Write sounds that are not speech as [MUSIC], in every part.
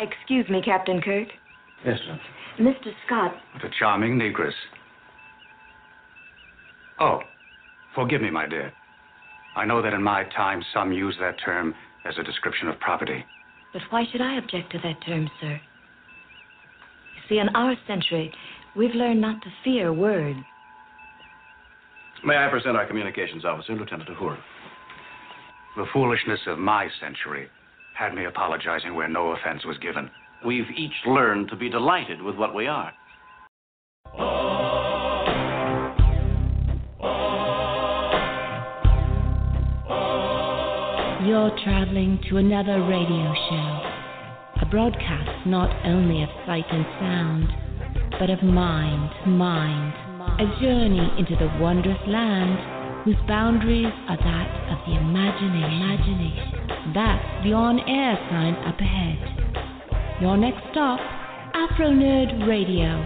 Excuse me, Captain Kirk. Yes, sir. Mr. Scott. What a charming negress. Oh, forgive me, my dear. I know that in my time some use that term as a description of property. But why should I object to that term, sir? You see, in our century, we've learned not to fear words. May I present our communications officer, Lieutenant Uhura? The foolishness of my century had me apologizing where no offense was given. We've each learned to be delighted with what we are. You're traveling to another radio show, a broadcast not only of sight and sound, but of mind, mind, a journey into the wondrous land whose boundaries are that of the imagination. imagination. That's the on-air sign up ahead. Your next stop, Afro Nerd Radio,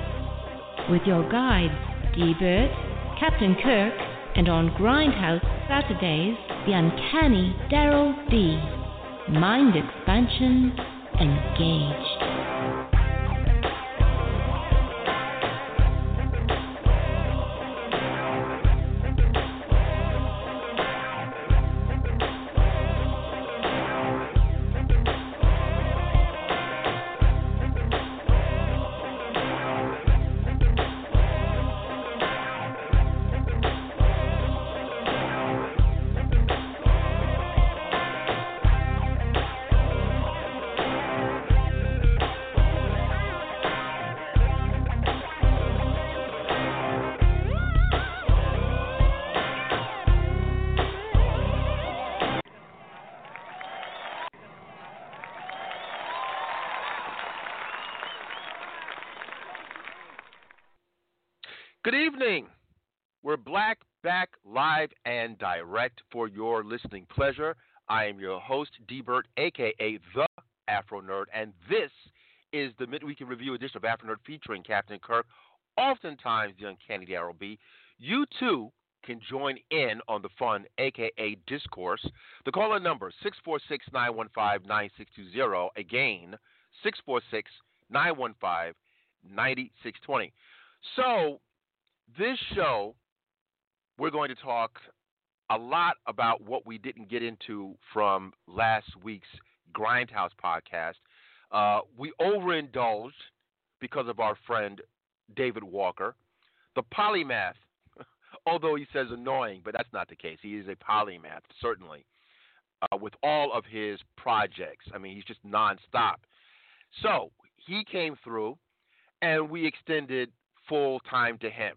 with your guides, D Bird, Captain Kirk, and on Grindhouse Saturdays, the uncanny Daryl D. Mind expansion engaged. Direct for your listening pleasure. I am your host, D Bert, aka the Afro Nerd, and this is the midweek review edition of Afro Nerd featuring Captain Kirk, oftentimes the uncanny Daryl B. You too can join in on the fun, aka discourse. The call in number 646 915 9620. Again, 646 915 9620. So, this show, we're going to talk a lot about what we didn't get into from last week's Grindhouse podcast. Uh, we overindulged because of our friend David Walker. The polymath, [LAUGHS] although he says annoying, but that's not the case. He is a polymath, certainly, uh, with all of his projects. I mean, he's just nonstop. So he came through, and we extended full time to him.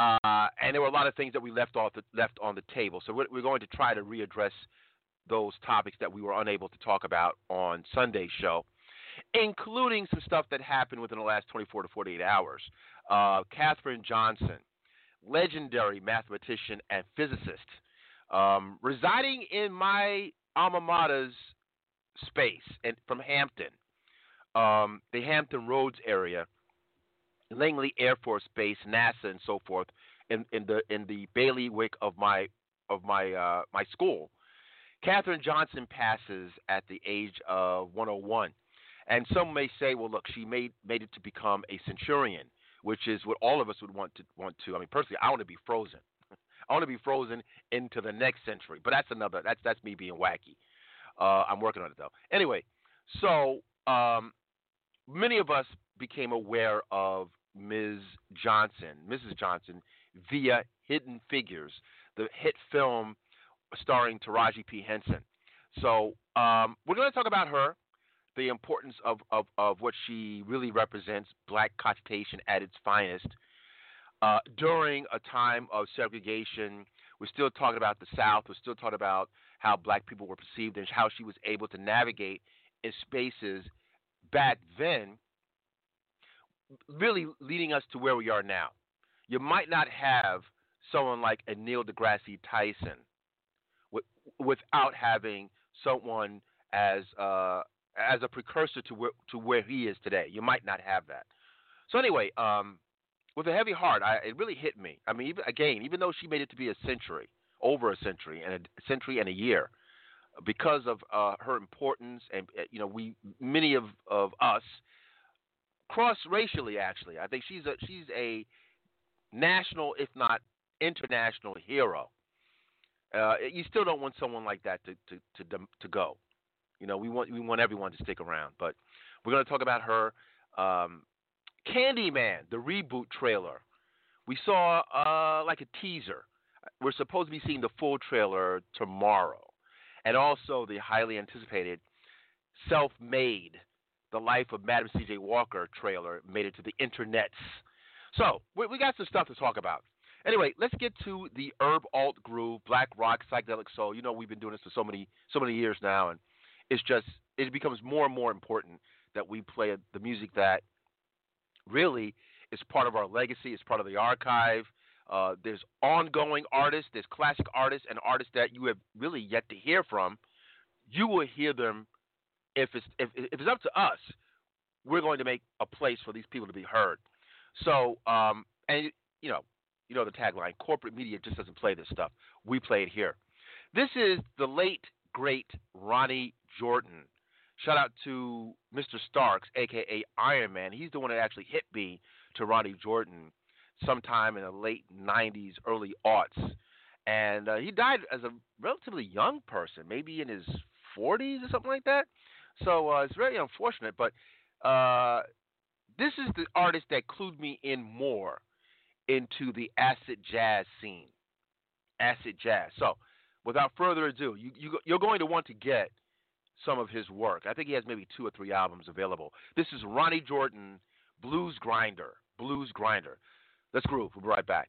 Uh, and there were a lot of things that we left off the, left on the table. So we're, we're going to try to readdress those topics that we were unable to talk about on Sunday's show, including some stuff that happened within the last 24 to 48 hours. Uh, Johnson, legendary mathematician and physicist, um, residing in my alma mater's space and from Hampton, um, the Hampton Roads area. Langley Air Force Base, NASA, and so forth, in, in the in the bailiwick of my of my uh, my school. Katherine Johnson passes at the age of 101, and some may say, well, look, she made made it to become a centurion, which is what all of us would want to want to. I mean, personally, I want to be frozen. [LAUGHS] I want to be frozen into the next century, but that's another. That's that's me being wacky. Uh, I'm working on it though. Anyway, so um, many of us became aware of Ms. Johnson, Mrs. Johnson, via Hidden Figures, the hit film starring Taraji P. Henson. So um, we're going to talk about her, the importance of, of, of what she really represents, black cogitation at its finest. Uh, during a time of segregation, we're still talking about the South. We're still talking about how black people were perceived and how she was able to navigate in spaces back then really leading us to where we are now. You might not have someone like a Neil deGrasse Tyson without having someone as uh, as a precursor to where to where he is today. You might not have that. So anyway, um, with a heavy heart, I, it really hit me. I mean, even, again, even though she made it to be a century, over a century, and a century and a year, because of uh, her importance, and uh, you know, we many of of us cross racially. Actually, I think she's a she's a national, if not international, hero. Uh, you still don't want someone like that to to to to go. You know, we want we want everyone to stick around. But we're going to talk about her. Um, Candyman, the reboot trailer. We saw uh, like a teaser. We're supposed to be seeing the full trailer tomorrow, and also the highly anticipated "Self-Made: The Life of Madam C.J. Walker" trailer made it to the internets. So we, we got some stuff to talk about. Anyway, let's get to the herb alt groove, black rock, psychedelic soul. You know, we've been doing this for so many so many years now, and it's just it becomes more and more important that we play the music that really is part of our legacy, it's part of the archive. Uh, there's ongoing artists, there's classic artists, and artists that you have really yet to hear from. You will hear them if it's if, if it's up to us. We're going to make a place for these people to be heard. So, um, and you know, you know the tagline: corporate media just doesn't play this stuff. We play it here. This is the late great Ronny Jordan. Shout out to Mr. Starks, aka Iron Man. He's the one that actually hit me to Ronny Jordan sometime in the late '90s, early aughts, and uh, he died as a relatively young person, maybe in his 40s or something like that. So uh, it's very unfortunate, but uh, this is the artist that clued me in more into the acid jazz scene. Acid jazz. So, without further ado, you, you you're going to want to get some of his work. I think he has maybe two or three albums available. This is Ronny Jordan, Blues Grinder. Blues Grinder. Let's groove. We'll be right back.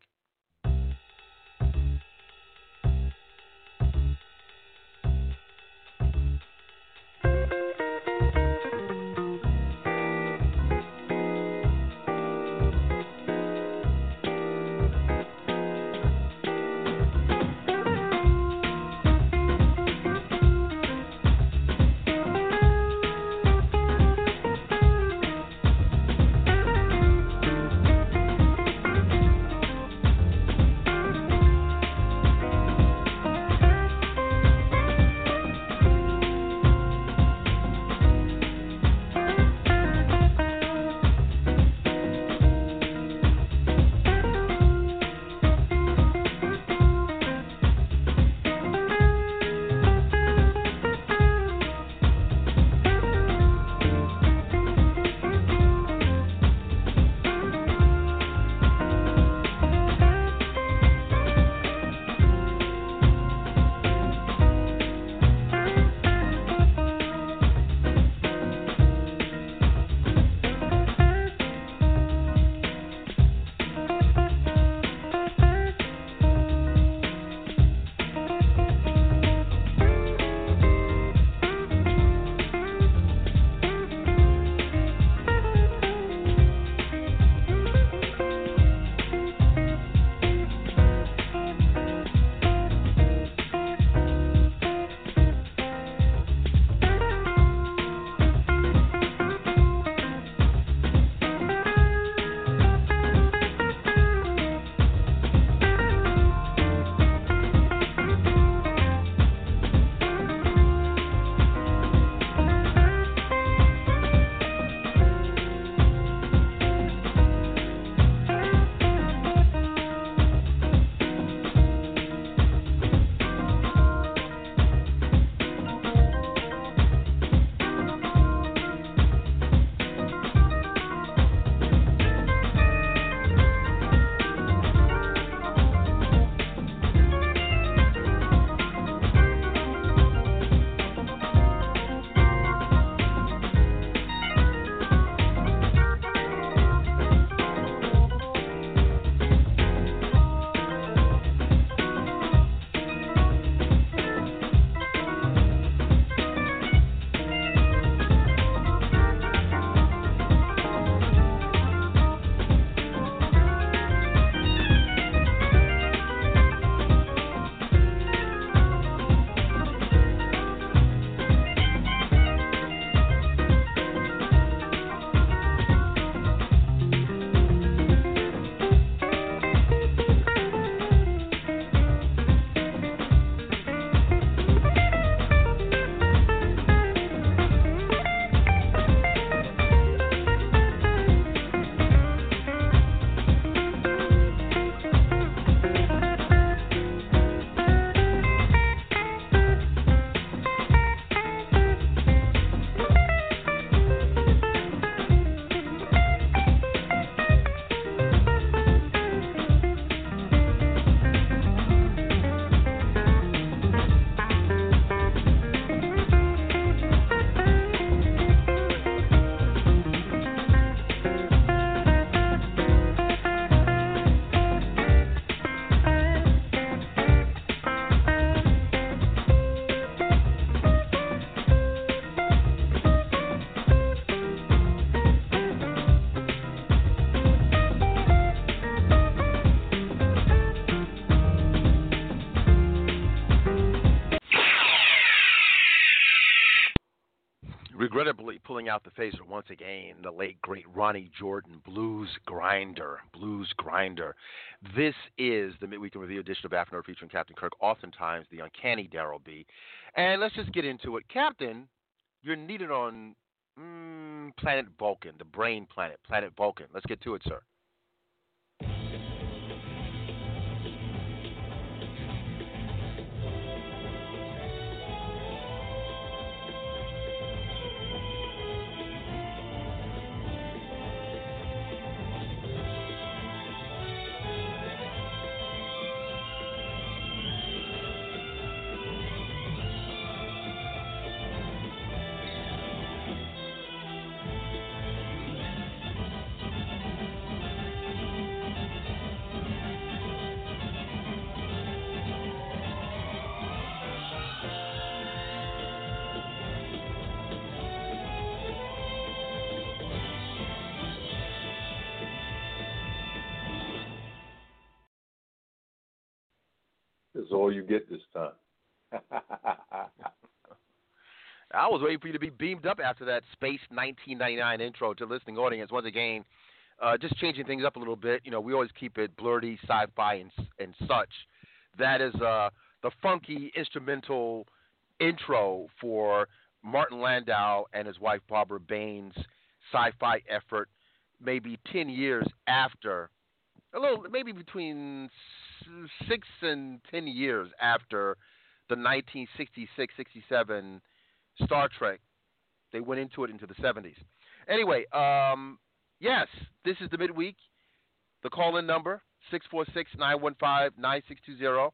Out the phaser once again, the late great Ronny Jordan, Blues Grinder, Blues Grinder. This is the midweek review edition of Afro Nerd featuring Captain Kirk, oftentimes the uncanny Daryl B. And let's just get into it. Captain, you're needed on mm, planet Vulcan, the brain planet, planet Vulcan. Let's get to it, sir. That's all you get this time. [LAUGHS] I was waiting for you to be beamed up after that Space 1999 intro to listening audience. Once again, uh, just changing things up a little bit. You know, we always keep it blurty, sci-fi, and and such. That is uh, the funky instrumental intro for Martin Landau and his wife Barbara Bain's sci-fi effort, maybe ten years after, a little, maybe between six and ten years after the 1966-67 Star Trek. They went into it into the 70s. Anyway, um, yes, this is the midweek. The call-in number 646-915-9620,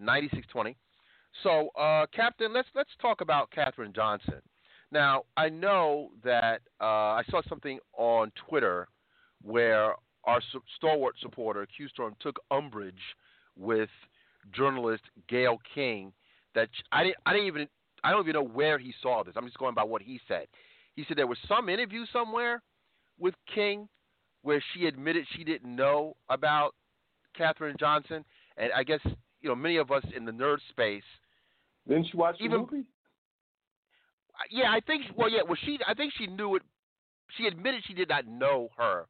646-915-9620. So, uh, Captain, let's let's talk about Katherine Johnson. Now, I know that uh, I saw something on Twitter where our stalwart supporter, Q Storm, took umbrage with journalist Gayle King. That I didn't, I didn't even, I don't even know where he saw this. I'm just going by what he said. He said there was some interview somewhere with King where she admitted she didn't know about Katherine Johnson, and I guess you know many of us in the nerd space. Didn't she watch even, the movie? Yeah, I think. Well, yeah. Well, she. I think she knew it. She admitted she did not know her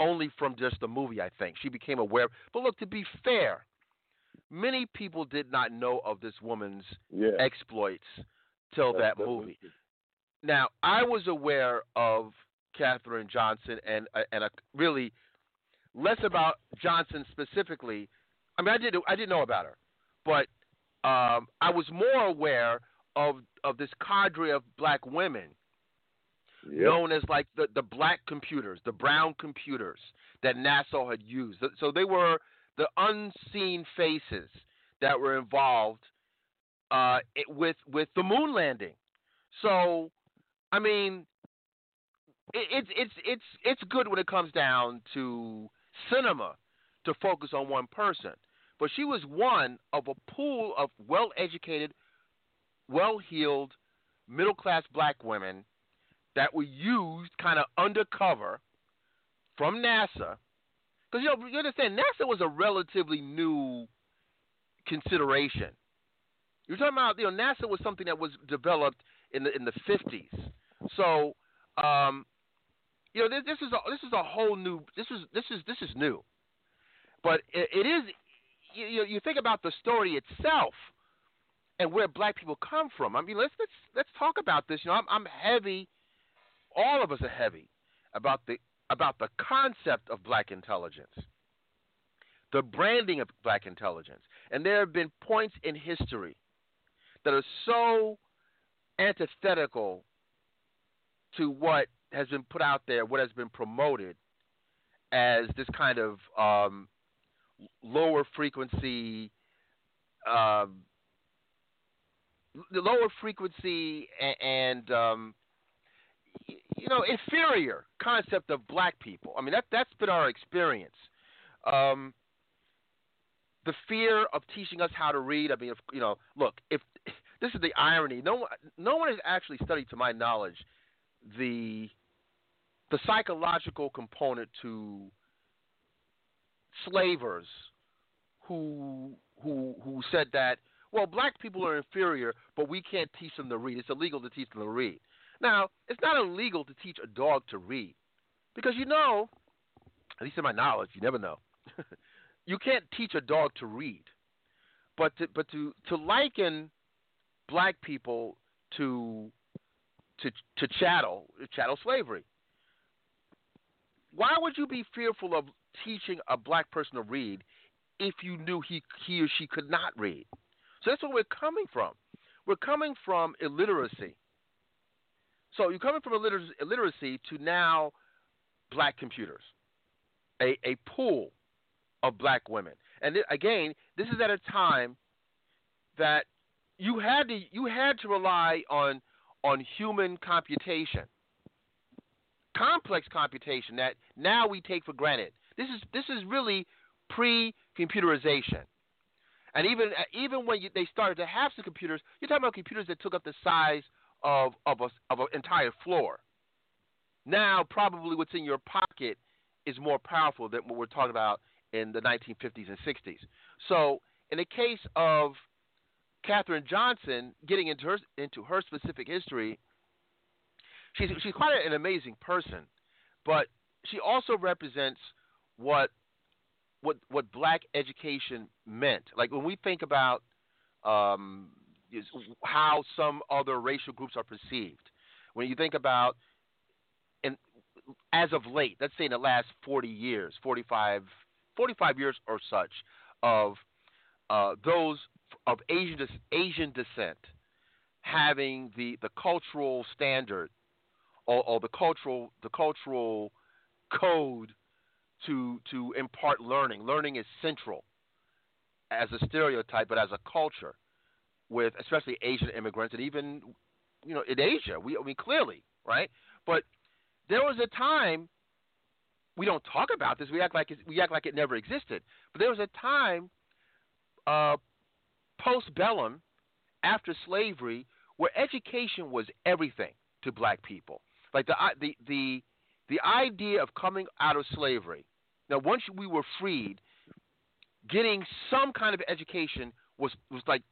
only from just the movie, I think. She became aware. But look, to be fair, many people did not know of this woman's yeah. exploits till That's that movie. Now, I was aware of Katherine Johnson and uh, and a, really less about Johnson specifically. I mean, I did I didn't know about her, but um, I was more aware of of this cadre of black women yep. known as like the, the black computers, the brown computers that NASA had used. So they were the unseen faces that were involved uh, with with the moon landing. So, I mean, it, it's it's it's it's good when it comes down to cinema to focus on one person, but she was one of a pool of well-educated, well-heeled, middle-class black women that were used kind of undercover from NASA. Because you know, you understand, NASA was a relatively new consideration. You're talking about, you know, NASA was something that was developed in the in the 50s. So, um, you know, this, this is a, this is a whole new. This is this is this is new, but it, it is. You, you think about the story itself and where black people come from. I mean, let's let's let's talk about this. You know, I'm, I'm heavy all of us are heavy about the about the concept of black intelligence, the branding of black intelligence. And there have been points in history that are so antithetical to what has been put out there, what has been promoted as this kind of um, lower frequency, um, lower frequency and, um, you know, inferior concept of black people. I mean, that that's been our experience. Um, the fear of teaching us how to read. I mean, if, you know, look, if [LAUGHS] this is the irony, no one, no one has actually studied, to my knowledge, the the psychological component to slavers who who who said that well, black people are inferior, but we can't teach them to read. It's illegal to teach them to read. Now, it's not illegal to teach a dog to read because you know, at least in my knowledge, you never know. [LAUGHS] you can't teach a dog to read, but to, but to to liken black people to to to chattel chattel slavery. Why would you be fearful of teaching a black person to read if you knew he he or she could not read? So that's where we're coming from. We're coming from illiteracy. So you're coming from illiteracy, to now black computers, a, a pool of black women. And th- again, this is at a time that you had to you had to rely on on human computation, complex computation that now we take for granted. This is this is really pre-computerization. And even even when you, they started to have some computers, you're talking about computers that took up the size of of a, of an entire floor. Now, probably what's in your pocket is more powerful than what we're talking about in the 1950s and 60s. So, in the case of Katherine Johnson getting into her into her specific history, she's she's quite an amazing person, but she also represents what what what black education meant. Like when we think about um, how some other racial groups are perceived, when you think about and as of late, let's say in the last 40 years, 45, 45 years or such, of uh, those of Asian Asian descent having the, the cultural standard or, or the cultural the cultural code to to impart learning. Learning is central as a stereotype, but as a culture, with especially Asian immigrants and even you know in Asia, we I mean clearly right. But there was a time we don't talk about this. We act like we act like it never existed. But there was a time uh, post bellum, after slavery, where education was everything to black people. Like the the the the idea of coming out of slavery. Now, once we were freed, getting some kind of education was was like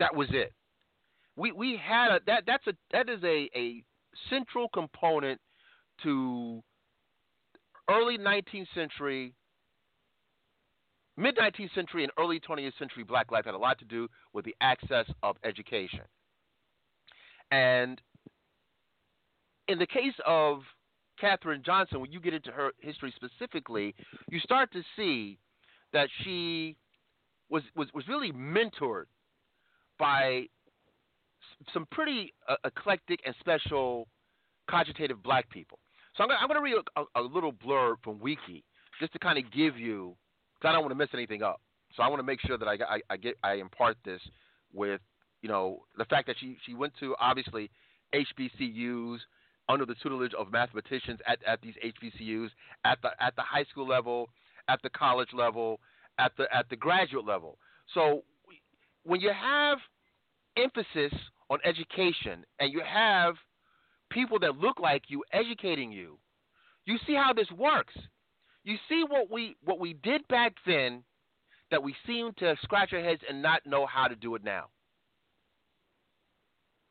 that was it. We we had a that that's a that is a a central component to early 19th century, mid 19th century, and early 20th century black life had a lot to do with the access of education. And in the case of Katherine Johnson, when you get into her history specifically, you start to see that she was was, was really mentored by some pretty uh, eclectic and special cogitative black people. So I'm going, to read a, a, little blurb from Wiki just to kind of give you, because I don't want to mess anything up. So I want to make sure that I, I, I, get I impart this with you know the fact that she she went to obviously HBCUs under the tutelage of mathematicians at, at these HBCUs at the at the high school level, at the college level, at the at the graduate level. So when you have emphasis on education and you have people that look like you educating you, you see how this works. You see what we what we did back then that we seem to scratch our heads and not know how to do it now.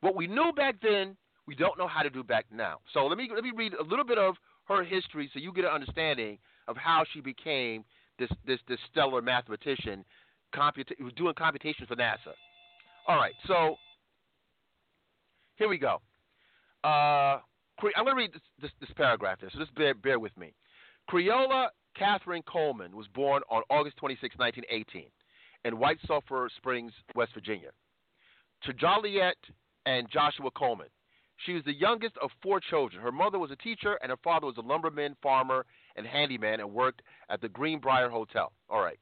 What we knew back then we don't know how to do back now. So let me let me read a little bit of her history so you get an understanding of how she became this this this stellar mathematician, doing computations for NASA. All right, so here we go. Uh, I'm going to read this, this, this paragraph here, so just bear, bear with me. Creola Katherine Coleman was born on August 26, 1918, in White Sulphur Springs, West Virginia, to Joylette and Joshua Coleman. She was the youngest of four children. Her mother was a teacher, and her father was a lumberman, farmer, and handyman, and worked at the Greenbrier Hotel. All right.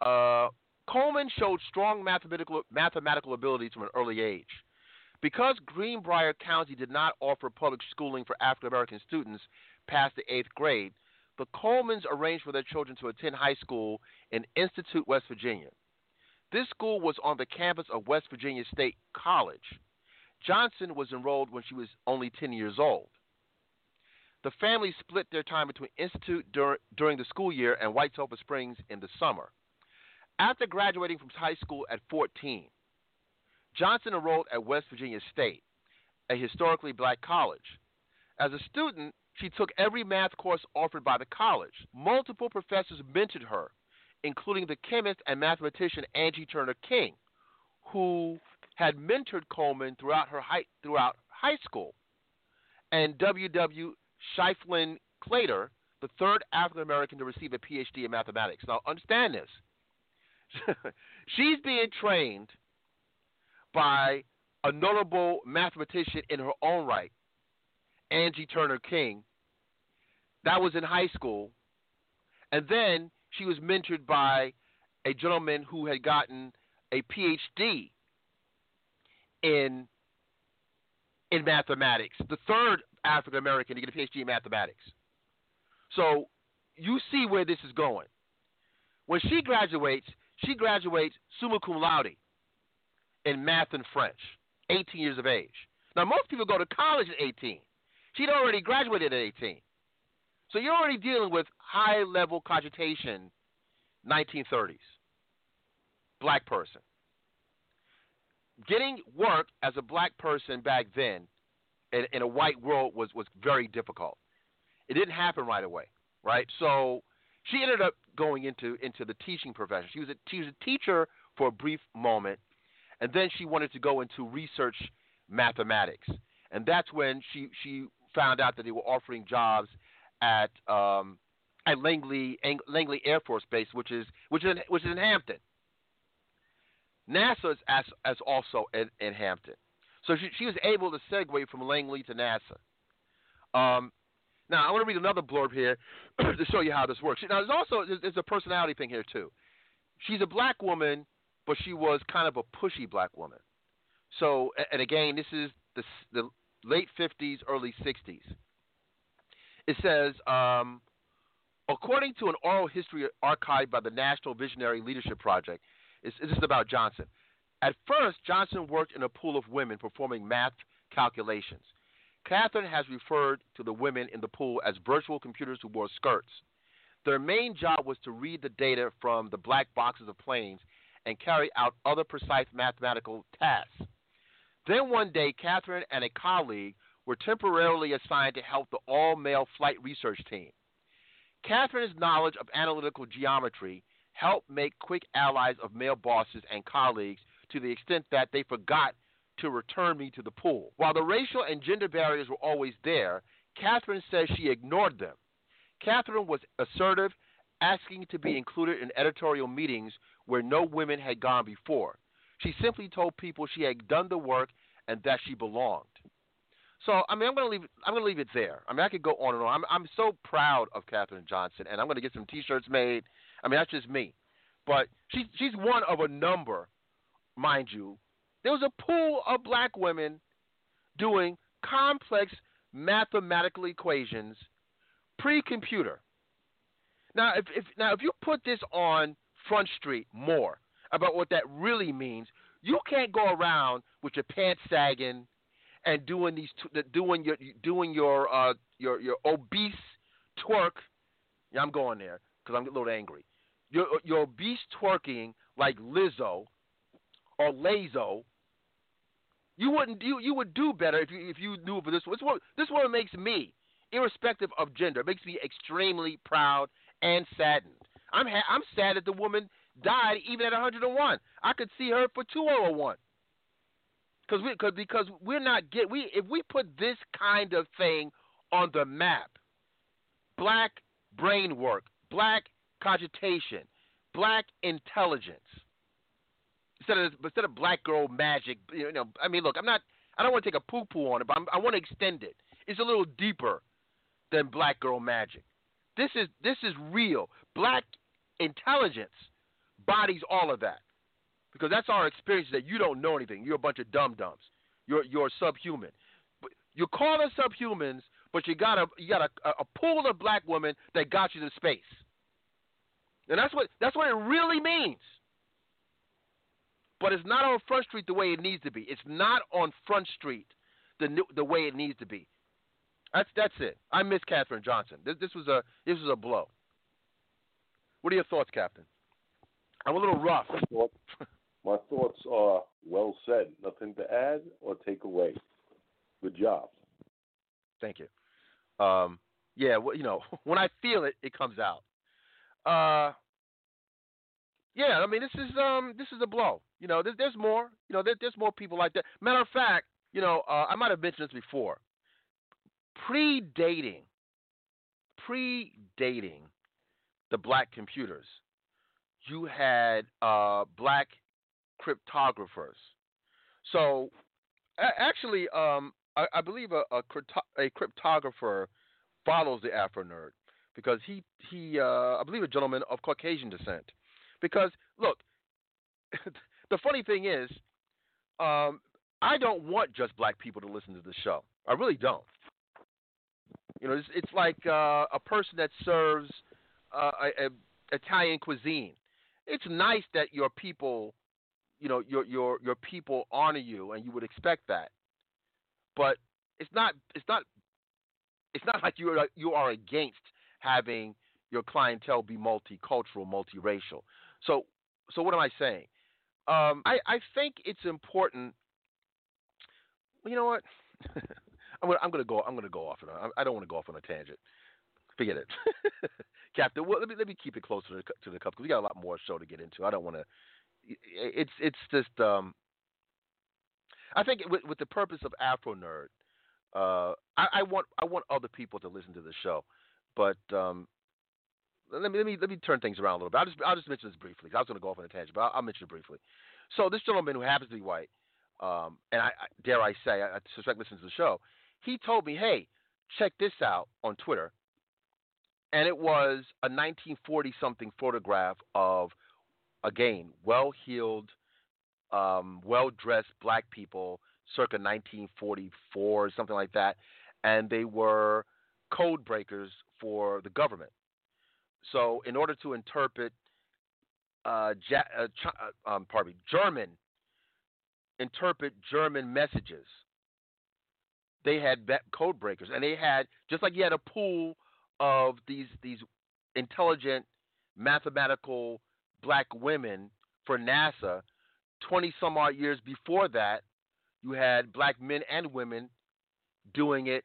Uh, Coleman showed strong mathematical mathematical abilities from an early age. Because Greenbrier County did not offer public schooling for African American students past the eighth grade, the Colemans arranged for their children to attend high school in Institute, West Virginia. This school was on the campus of West Virginia State College. Johnson was enrolled when she was only 10 years old. The family split their time between Institute dur- during the school year and White Sulphur Springs in the summer. After graduating from high school at 14, Johnson enrolled at West Virginia State, a historically black college. As a student, she took every math course offered by the college. Multiple professors mentored her, including the chemist and mathematician Angie Turner King, who had mentored Coleman throughout her high, throughout high school, and W.W. Schieffelin Claytor, the third African American to receive a PhD in mathematics. Now, understand this. [LAUGHS] She's being trained by a notable mathematician in her own right, Angie Turner King. That was in high school. And then she was mentored by a gentleman who had gotten a PhD in in mathematics, the third African American to get a PhD in mathematics. So you see where this is going. When she graduates, she graduates summa cum laude in math and French, 18 years of age. Now, most people go to college at 18. She'd already graduated at 18. So you're already dealing with high level cogitation, 1930s. Black person. Getting work as a black person back then in, in a white world was, was very difficult. It didn't happen right away, right? So she ended up going into, into the teaching profession. She was, a, she was a teacher for a brief moment, and then she wanted to go into research mathematics. And that's when she, she found out that they were offering jobs at um, at Langley Langley Air Force Base, which is which is in, which is in Hampton. NASA is as, as also in, in Hampton, so she, she was able to segue from Langley to NASA. Um, now I want to read another blurb here [CLEARS THROAT] to show you how this works. Now there's also there's, a personality thing here too. She's a black woman, but she was kind of a pushy black woman. So and again, this is the the late 50s, early 60s. It says, um, according to an oral history archived by the National Visionary Leadership Project, this is about Johnson. At first, Johnson worked in a pool of women performing math calculations. Katherine has referred to the women in the pool as virtual computers who wore skirts. Their main job was to read the data from the black boxes of planes and carry out other precise mathematical tasks. Then one day, Katherine and a colleague were temporarily assigned to help the all male flight research team. Katherine's knowledge of analytical geometry helped make quick allies of male bosses and colleagues to the extent that they forgot to return me to the pool. While the racial and gender barriers were always there, Katherine says she ignored them. Katherine was assertive, asking to be included in editorial meetings where no women had gone before. She simply told people she had done the work and that she belonged. So I mean, I'm gonna leave. I'm gonna leave it there. I mean, I could go on and on. I'm I'm so proud of Katherine Johnson, and I'm gonna get some T-shirts made. I mean, that's just me. But she's she's one of a number, mind you. There was a pool of black women doing complex mathematical equations pre-computer. Now, if, if now if you put this on Front Street more, about what that really means. You can't go around with your pants sagging and doing these doing your doing your uh, your your obese twerk. Yeah, I'm going there because I'm a little angry. Your your obese twerking like Lizzo or Lazo. You wouldn't you you would do better if you if you knew for this. One. This what this what makes me, irrespective of gender, makes me extremely proud and saddened. I'm ha- I'm sad that the woman died even at 101. I could see her for 201. Cause we, cause, because we're not get we if we put this kind of thing on the map, black brain work, black cogitation, black intelligence, instead of instead of black girl magic, you know, I mean, look, I'm not, I don't want to take a poo poo on it, but I'm, I want to extend it. It's a little deeper than black girl magic. This is this is real black intelligence bodies all of that. Because that's our experience that you don't know anything. You're a bunch of dum dums. You're you're subhuman. You call us subhumans, but you got a you got a, a pool of black women that got you to space. And that's what that's what it really means. But it's not on Front Street the way it needs to be. It's not on Front Street the the way it needs to be. That's that's it. I miss Katherine Johnson. This, this was a this was a blow. What are your thoughts, Captain? I'm a little rough. My thoughts are well said. Nothing to add or take away. Good job. Thank you. Um, yeah, well, you know, [LAUGHS] when I feel it, it comes out. Uh, yeah, I mean, this is um, this is a blow. You know, there's, there's more. You know, there, there's more people like that. Matter of fact, you know, uh, I might have mentioned this before. Predating, predating the black computers, you had uh, black cryptographers. So, actually, um, I, I, believe a, a, a, cryptographer follows the Afro Nerd because he he uh, I believe a gentleman of Caucasian descent. Because look, [LAUGHS] the funny thing is, um, I don't want just black people to listen to the show. I really don't. You know, it's, it's like uh, a person that serves uh, a, a Italian cuisine. It's nice that your people, you know, your your your people honor you, and you would expect that. But it's not it's not it's not like you are you are against having your clientele be multicultural, multiracial. So so what am I saying? Um, I I think it's important. You know what? [LAUGHS] I'm gonna I'm gonna go I'm gonna go off on I don't want to go off on a tangent. Forget it, [LAUGHS] Captain. Well, let me let me keep it closer to the, to the cup because we got a lot more show to get into. I don't want to. It's it's just um. I think with, with the purpose of Afro Nerd, uh, I, I, want I want other people to listen to the show, but um, let me let me let me turn things around a little bit. I'll just I'll just mention this briefly. I was going to go off on a tangent, but I'll, I'll, mention it briefly. So this gentleman who happens to be white, um, and I, I, dare I say, I, I suspect listens to the show. He told me, "Hey, check this out on Twitter," and it was a 1940 something photograph of again well-heeled, um, well-dressed black people circa 1944, something like that, and they were code breakers for the government. So, in order to interpret, uh, ja- uh, ch- uh, um, pardon me, German, interpret German messages, they had code breakers, and they had just like you had a pool of these these intelligent mathematical black women for NASA. Twenty some odd years before that, you had black men and women doing it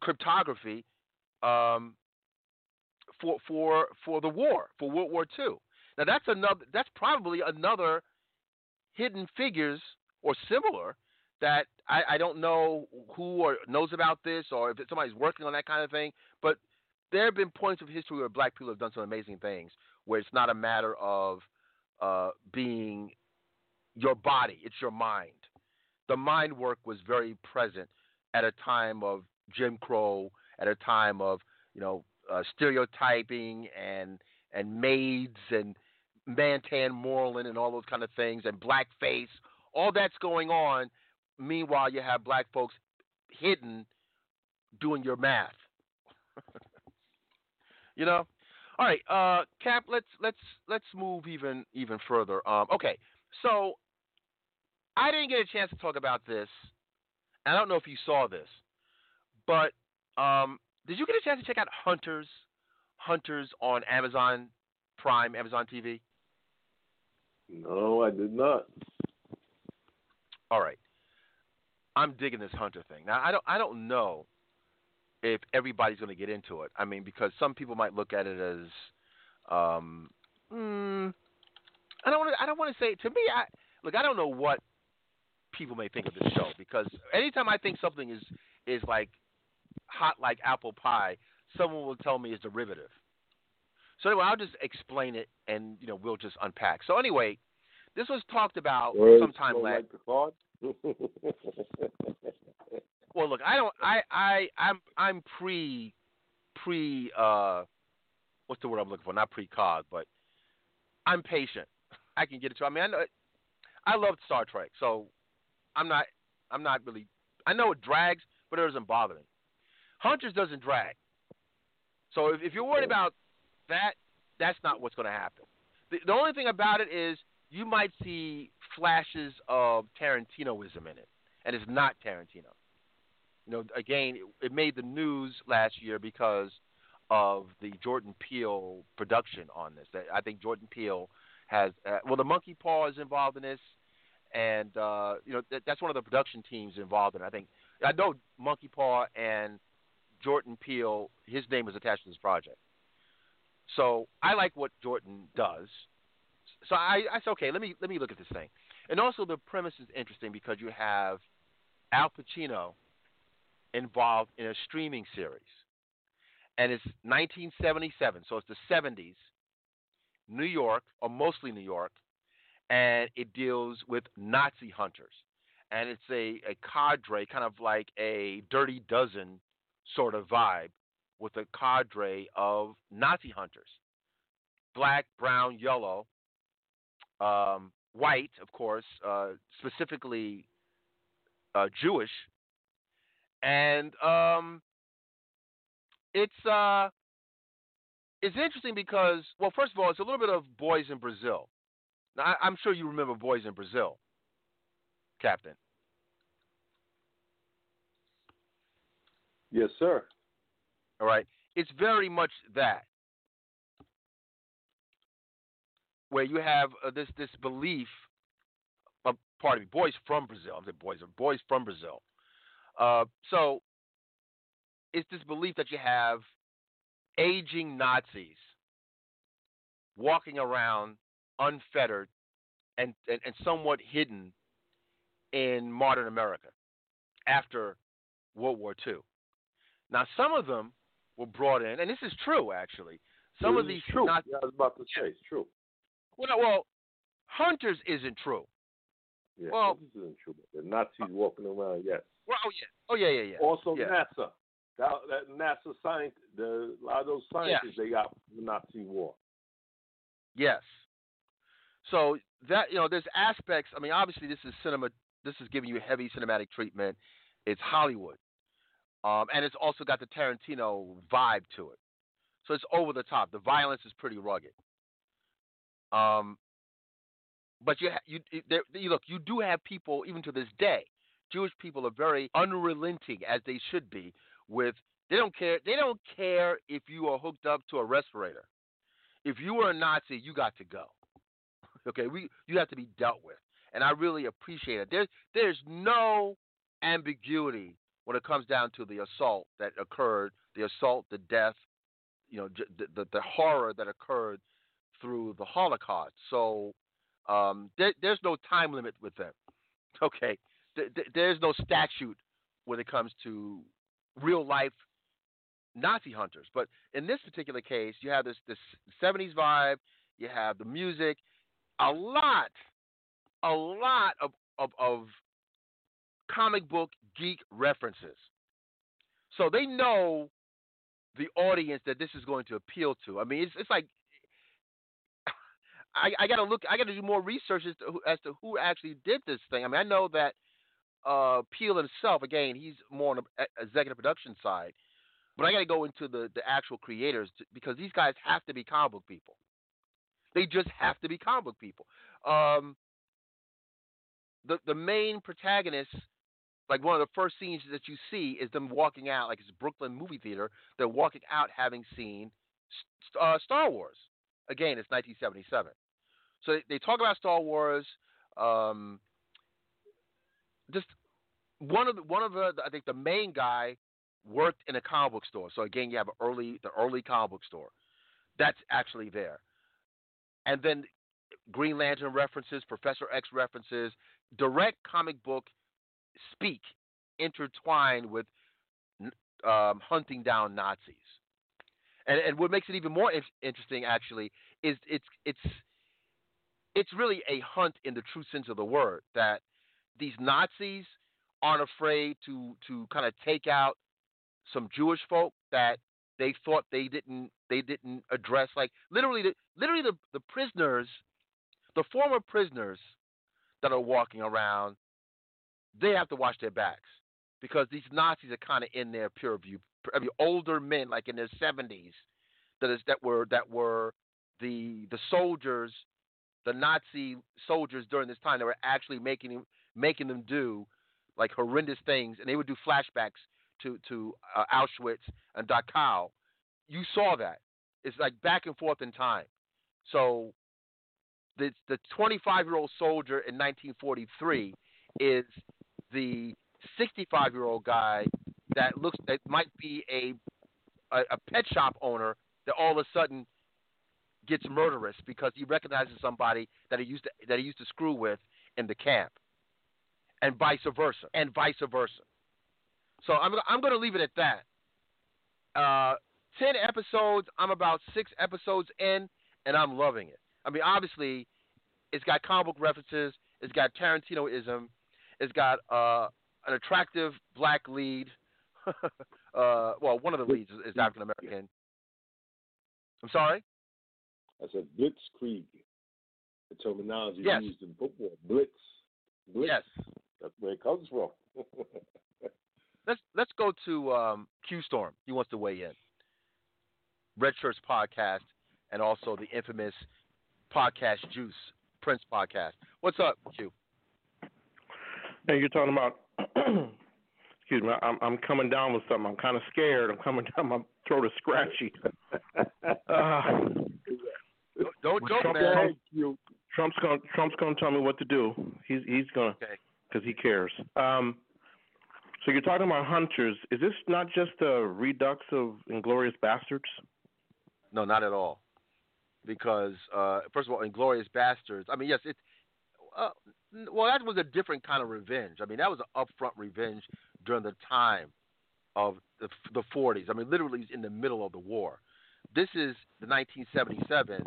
cryptography um, for for for the war for World War II. Now that's another that's probably another hidden figures or similar that I, I don't know who or knows about this or if somebody's working on that kind of thing. But there have been points of history where black people have done some amazing things where it's not a matter of uh, being your body, it's your mind the mind work was very present at a time of Jim Crow, at a time of you know uh, stereotyping and and maids and Mantan Moreland and all those kind of things and blackface. All that's going on. Meanwhile, you have black folks hidden doing your math. [LAUGHS] you know. All right, uh, Cap. Let's let's let's move even even further. Um, okay, so I didn't get a chance to talk about this. I don't know if you saw this, but um, did you get a chance to check out Hunters? Hunters on Amazon Prime, Amazon TV. No, I did not. All right, I'm digging this Hunter thing. Now I don't I don't know if everybody's going to get into it. I mean, because some people might look at it as, um, mm, I don't want to I don't want to say to me. I look. I don't know what people may think of this show because anytime I think something is is like hot like apple pie, someone will tell me is derivative. So anyway, I'll just explain it and you know we'll just unpack. So anyway, this was talked about Words sometime last. Like [LAUGHS] [LAUGHS] well, look, I don't. I I I'm I'm pre pre uh what's the word I'm looking for? Not pre-cog, but I'm patient. I can get it to. I mean, I know. I love Star Trek, so I'm not. I'm not really. I know it drags, but it doesn't bother me. Hunters doesn't drag. So if, if you're worried about that, that's not what's going to happen. The, the only thing about it is you might see flashes of Tarantinoism in it, and it's not Tarantino. You know, again, it, it made the news last year because of the Jordan Peele production on this. I think Jordan Peele has uh, well the Monkey Paw is involved in this, and uh, you know th- that's one of the production teams involved in. it. I think I know Monkey Paw and Jordan Peele. His name is attached to this project. So I like what Jordan does. So I, I said, okay, let me let me look at this thing. And also the premise is interesting because you have Al Pacino involved in a streaming series. And it's 1977, so it's the 70s, New York, or mostly New York, and it deals with Nazi hunters. And it's a, a cadre, kind of like a dirty dozen sort of vibe, with a cadre of Nazi hunters black, brown, yellow, um, white, of course, uh, specifically uh, Jewish, and um, it's uh, it's interesting because, well, first of all, it's a little bit of Boys in Brazil. Now, I, am sure you remember Boys in Brazil, Captain. Yes, sir. All right. It's very much that. Where you have uh, this this belief, uh, pardon me, boys from Brazil. I'm saying boys, boys from Brazil. Uh, so it's this belief that you have aging Nazis walking around unfettered and, and, and somewhat hidden in modern America after World War II. Now, some of them were brought in, and this is true actually. Some of these true. Nazi- yeah, I was about to say it's true. Well, well, Hunters isn't true. Yeah, Well- this isn't true. The Nazis uh, walking around, yes. Well, oh yeah, oh yeah, yeah, yeah. Also, yeah. NASA. That, that NASA science, the, a lot of those scientists they got from the Nazi war. Yes. So that you know, there's aspects. I mean, obviously, this is cinema. This is giving you heavy cinematic treatment. It's Hollywood, um, and it's also got the Tarantino vibe to it. So it's over the top. The violence is pretty rugged. Um, but you, you, there, you look. You do have people, even to this day, Jewish people are very unrelenting as they should be. With they don't care. They don't care if you are hooked up to a respirator. If you are a Nazi, you got to go. [LAUGHS] Okay, we you have to be dealt with, and I really appreciate it. There's there's no ambiguity when it comes down to the assault that occurred, the assault, the death, you know, the the, the horror that occurred through the Holocaust. So um, there, there's no time limit with them. [LAUGHS] Okay, th- th- there's no statute when it comes to real life Nazi hunters. But in this particular case, you have this this 70s vibe. You have the music, a lot, a lot of of, of comic book geek references. So they know the audience that this is going to appeal to. I mean, it's it's like I, I got to look. I got to do more research as to, who, as to who actually did this thing. I mean, I know that uh, Peele himself, again, he's more on the executive production side, but I got to go into the the actual creators to, because these guys have to be comic book people. They just have to be comic book people. Um, the the main protagonist, like one of the first scenes that you see, is them walking out, like it's a Brooklyn movie theater. They're walking out having seen uh, Star Wars. Again, it's 1977. So they, talk about Star Wars. Um, just one of the, one of the I think the main guy worked in a comic book store. So again, you have early the early comic book store. That's actually there. And then Green Lantern references, Professor X references, direct comic book speak intertwined with um, hunting down Nazis. And, and what makes it even more in- interesting, actually, is it's it's it's really a hunt in the true sense of the word. That these Nazis aren't afraid to to kind of take out some Jewish folk that they thought they didn't they didn't address. Like literally, the, literally the the prisoners, the former prisoners that are walking around, they have to watch their backs because these Nazis are kind of in their pure view. I mean, older men, like in their seventies, that is that were that were the the soldiers, the Nazi soldiers during this time. They were actually making making them do like horrendous things, and they would do flashbacks to to uh, Auschwitz and Dachau. You saw that. It's like back and forth in time. So the the 25 year old soldier in 1943 is the 65 year old guy that looks that might be a, a a pet shop owner that all of a sudden gets murderous because he recognizes somebody that he used to that he used to screw with in the camp, and vice versa, and vice versa. So I'm I'm going to leave it at that. Uh, ten episodes. I'm about six episodes in, and I'm loving it. I mean, obviously, it's got comic book references. It's got Tarantinoism. It's got uh, an attractive black lead. [LAUGHS] uh, well, one of the leads is, is African American. I'm sorry. I said blitzkrieg. The terminology Yes. used in football. Blitz. Blitz. Yes. That's where it comes from. [LAUGHS] Let's let's go to um, Q Storm. He wants to weigh in. Red Shirts podcast and also the infamous podcast Juice Prince podcast. What's up, Q? Hey, you're talking about. [CLEARS THROAT] excuse me. I'm I'm coming down with something. I'm kind of scared. I'm coming down. My throat is scratchy. Uh, [LAUGHS] Don't joke, Trump, man. Trump- Trump's gonna Trump's gonna tell me what to do. He's he's gonna Okay. because he cares. Um, so you're talking about hunters. Is this not just a redux of Inglourious Basterds? No, not at all. Because uh, first of all, Inglourious Basterds. I mean, yes, it. Uh, well, that was a different kind of revenge. I mean, that was an upfront revenge during the time of the, the 40s. I mean, literally in the middle of the war. This is the 1977.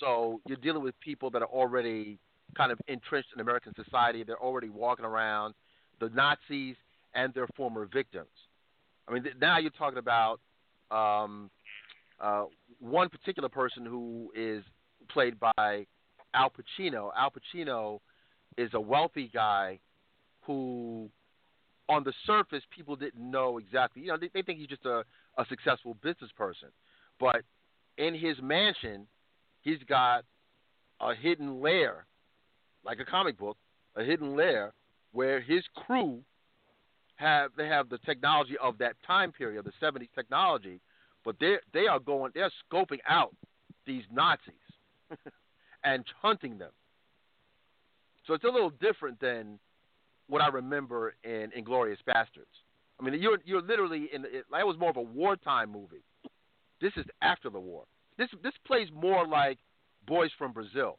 So you're dealing with people that are already kind of entrenched in American society. They're already walking around. The Nazis and their former victims. I mean, th- now you're talking about um, uh, one particular person who is played by Al Pacino. Al Pacino is a wealthy guy who, on the surface, people didn't know exactly. You know, they, they think he's just a, a successful business person, but in his mansion, he's got a hidden lair, like a comic book, a hidden lair where his crew have they have the technology of that time period, the '70s technology, but they they are going they're scoping out these Nazis [LAUGHS] and hunting them. So it's a little different than what I remember in Inglourious Basterds. I mean, you're you're literally in it, that was more of a wartime movie. This is after the war. This this plays more like Boys from Brazil.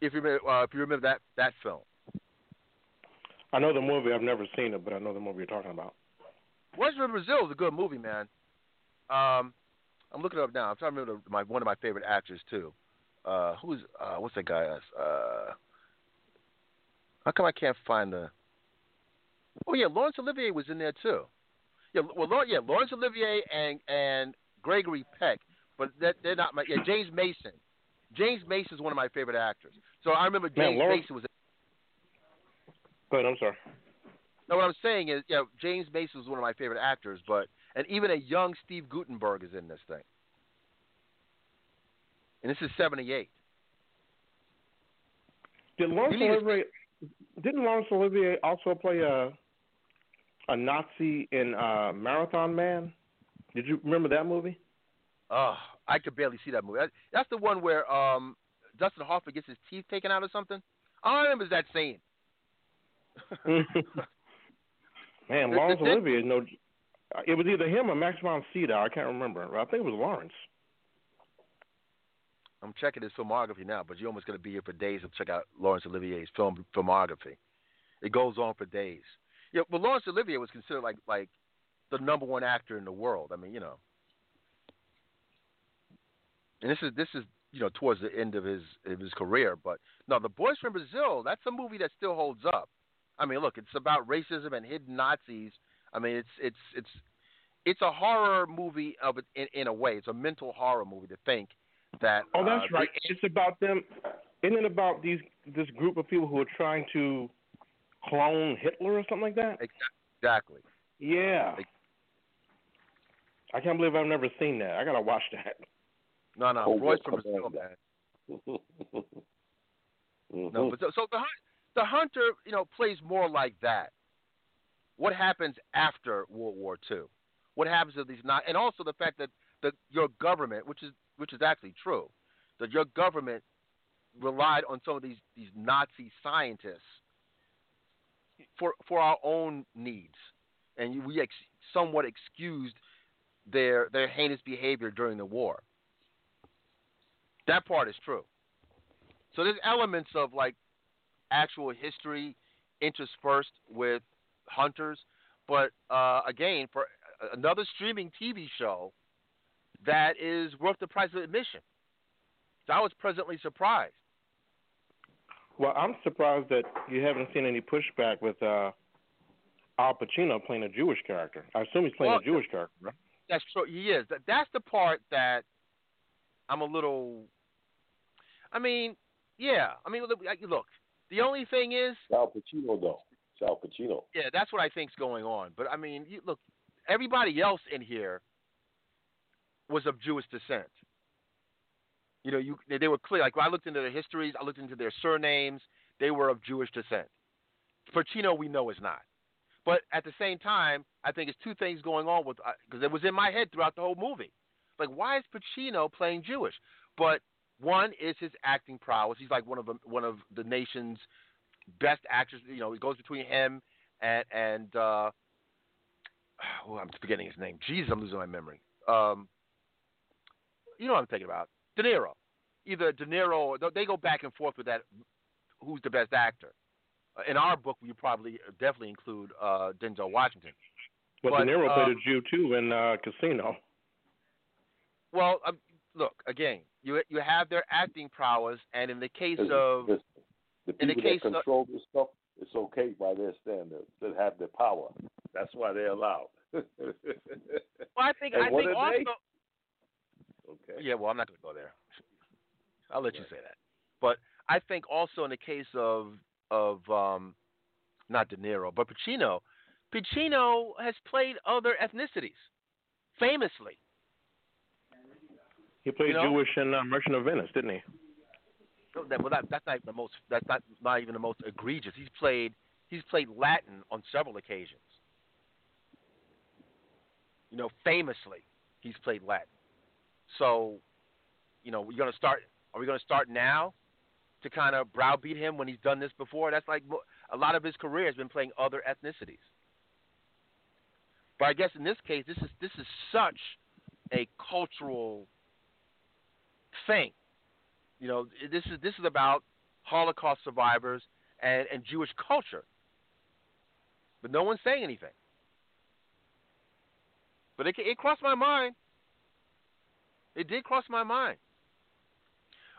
If you remember, uh, if you remember that that film. I know the movie. I've never seen it, but I know the movie you're talking about. Boys from Brazil is a good movie, man. Um, I'm looking it up now. I'm trying to remember the, my one of my favorite actors too. Uh, who's uh, what's that guy? Uh, how come I can't find the? Oh yeah, Laurence Olivier was in there too. Yeah, well, yeah, Laurence Olivier and and Gregory Peck, but that, they're not my. Yeah, James Mason. James Mason is one of my favorite actors. So I remember Man, James Lawrence- Mason was. Go ahead. I'm sorry. No, what I'm saying is, yeah, James Mason was one of my favorite actors, but and even a young Steve Guttenberg is in this thing. And this is '78. Did Laurence You need to- Olivier? Didn't Laurence Olivier also play a a Nazi in uh, Marathon Man? Did you remember that movie? Oh, I could barely see that movie. That's the one where um, Dustin Hoffman gets his teeth taken out or something. All I remember is that scene. [LAUGHS] Man, Laurence Olivier. No, it was either him or Max von Sydow. I can't remember. I think it was Laurence. I'm checking his filmography now, but you're almost going to be here for days to check out Laurence Olivier's film filmography. It goes on for days. Yeah, but Laurence Olivier was considered like like the number one actor in the world. I mean, you know. And this is this is you know towards the end of his of his career, but no, The Boys from Brazil. That's a movie that still holds up. I mean, look, it's about racism and hidden Nazis. I mean, it's it's it's it's a horror movie of in, in a way. It's a mental horror movie to think that. Oh, that's uh, right. It's about them. Isn't it about these this group of people who are trying to clone Hitler or something like that? Exactly. Yeah. Like- I can't believe I've never seen that. I gotta watch that. No, no, Oh, Boys well, from Brazil, come man. [LAUGHS] Mhm. No, but so, so the Hun- the Hunter, you know, plays more like that. What happens after World War II? What happens to these not, and also the fact that the your government, which is which is actually true, that your government relied on some of these these Nazi scientists for for our own needs, and we ex- somewhat excused their their heinous behavior during the war. That part is true. So there's elements of like actual history interspersed with hunters, but uh, again, for another streaming TV show that is worth the price of admission. So I was pleasantly surprised. Well, I'm surprised that you haven't seen any pushback with uh, Al Pacino playing a Jewish character. I assume he's playing well, a Jewish character, right? That's true. He is. That, that's the part that I'm a little. I mean, yeah. I mean, look. look the only thing is. Al Pacino, though. It's Al Pacino. Yeah, that's what I think's going on. But I mean, look, everybody else in here was of Jewish descent. You know, you they were clear. Like when I looked into their histories, I looked into their surnames. They were of Jewish descent. Pacino, we know is not. But at the same time, I think it's two things going on with because uh, it was in my head throughout the whole movie. Like, why is Pacino playing Jewish? But one is his acting prowess. He's like one of one of the nation's best actors. You know, it goes between him and and uh, [SIGHS] oh, I'm forgetting his name. Jesus, I'm losing my memory. Um, you know what I'm thinking about? De Niro. Either De Niro or they go back and forth with that. Who's the best actor? Uh, in our book, we probably definitely include uh, Denzel Washington. Well, but De Niro um, played a Jew too in uh, Casino. Well, um, look again. You you have their acting prowess, and in the case of the, the in the people case that control this stuff, it's okay by their standards that have the power. That's why they're allowed. [LAUGHS] well, I think and I think also. They? Okay. Yeah, well, I'm not going to go there. I'll let you say that. But I think also in the case of of um, not De Niro, but Pacino, Pacino has played other ethnicities famously. He played You know? Jewish in uh, Merchant of Venice, didn't he? Well, that, that's not the most. That's not not even the most egregious. He's played he's played Latin on several occasions. You know, famously, he's played Latin. So, you know, we're gonna start. Are we gonna start now to kind of browbeat him when he's done this before? That's like a lot of his career has been playing other ethnicities. But I guess in this case, this is this is such a cultural thing. You know, this is this is about Holocaust survivors and, and Jewish culture. But no one's saying anything. But it, it crossed my mind. It did cross my mind.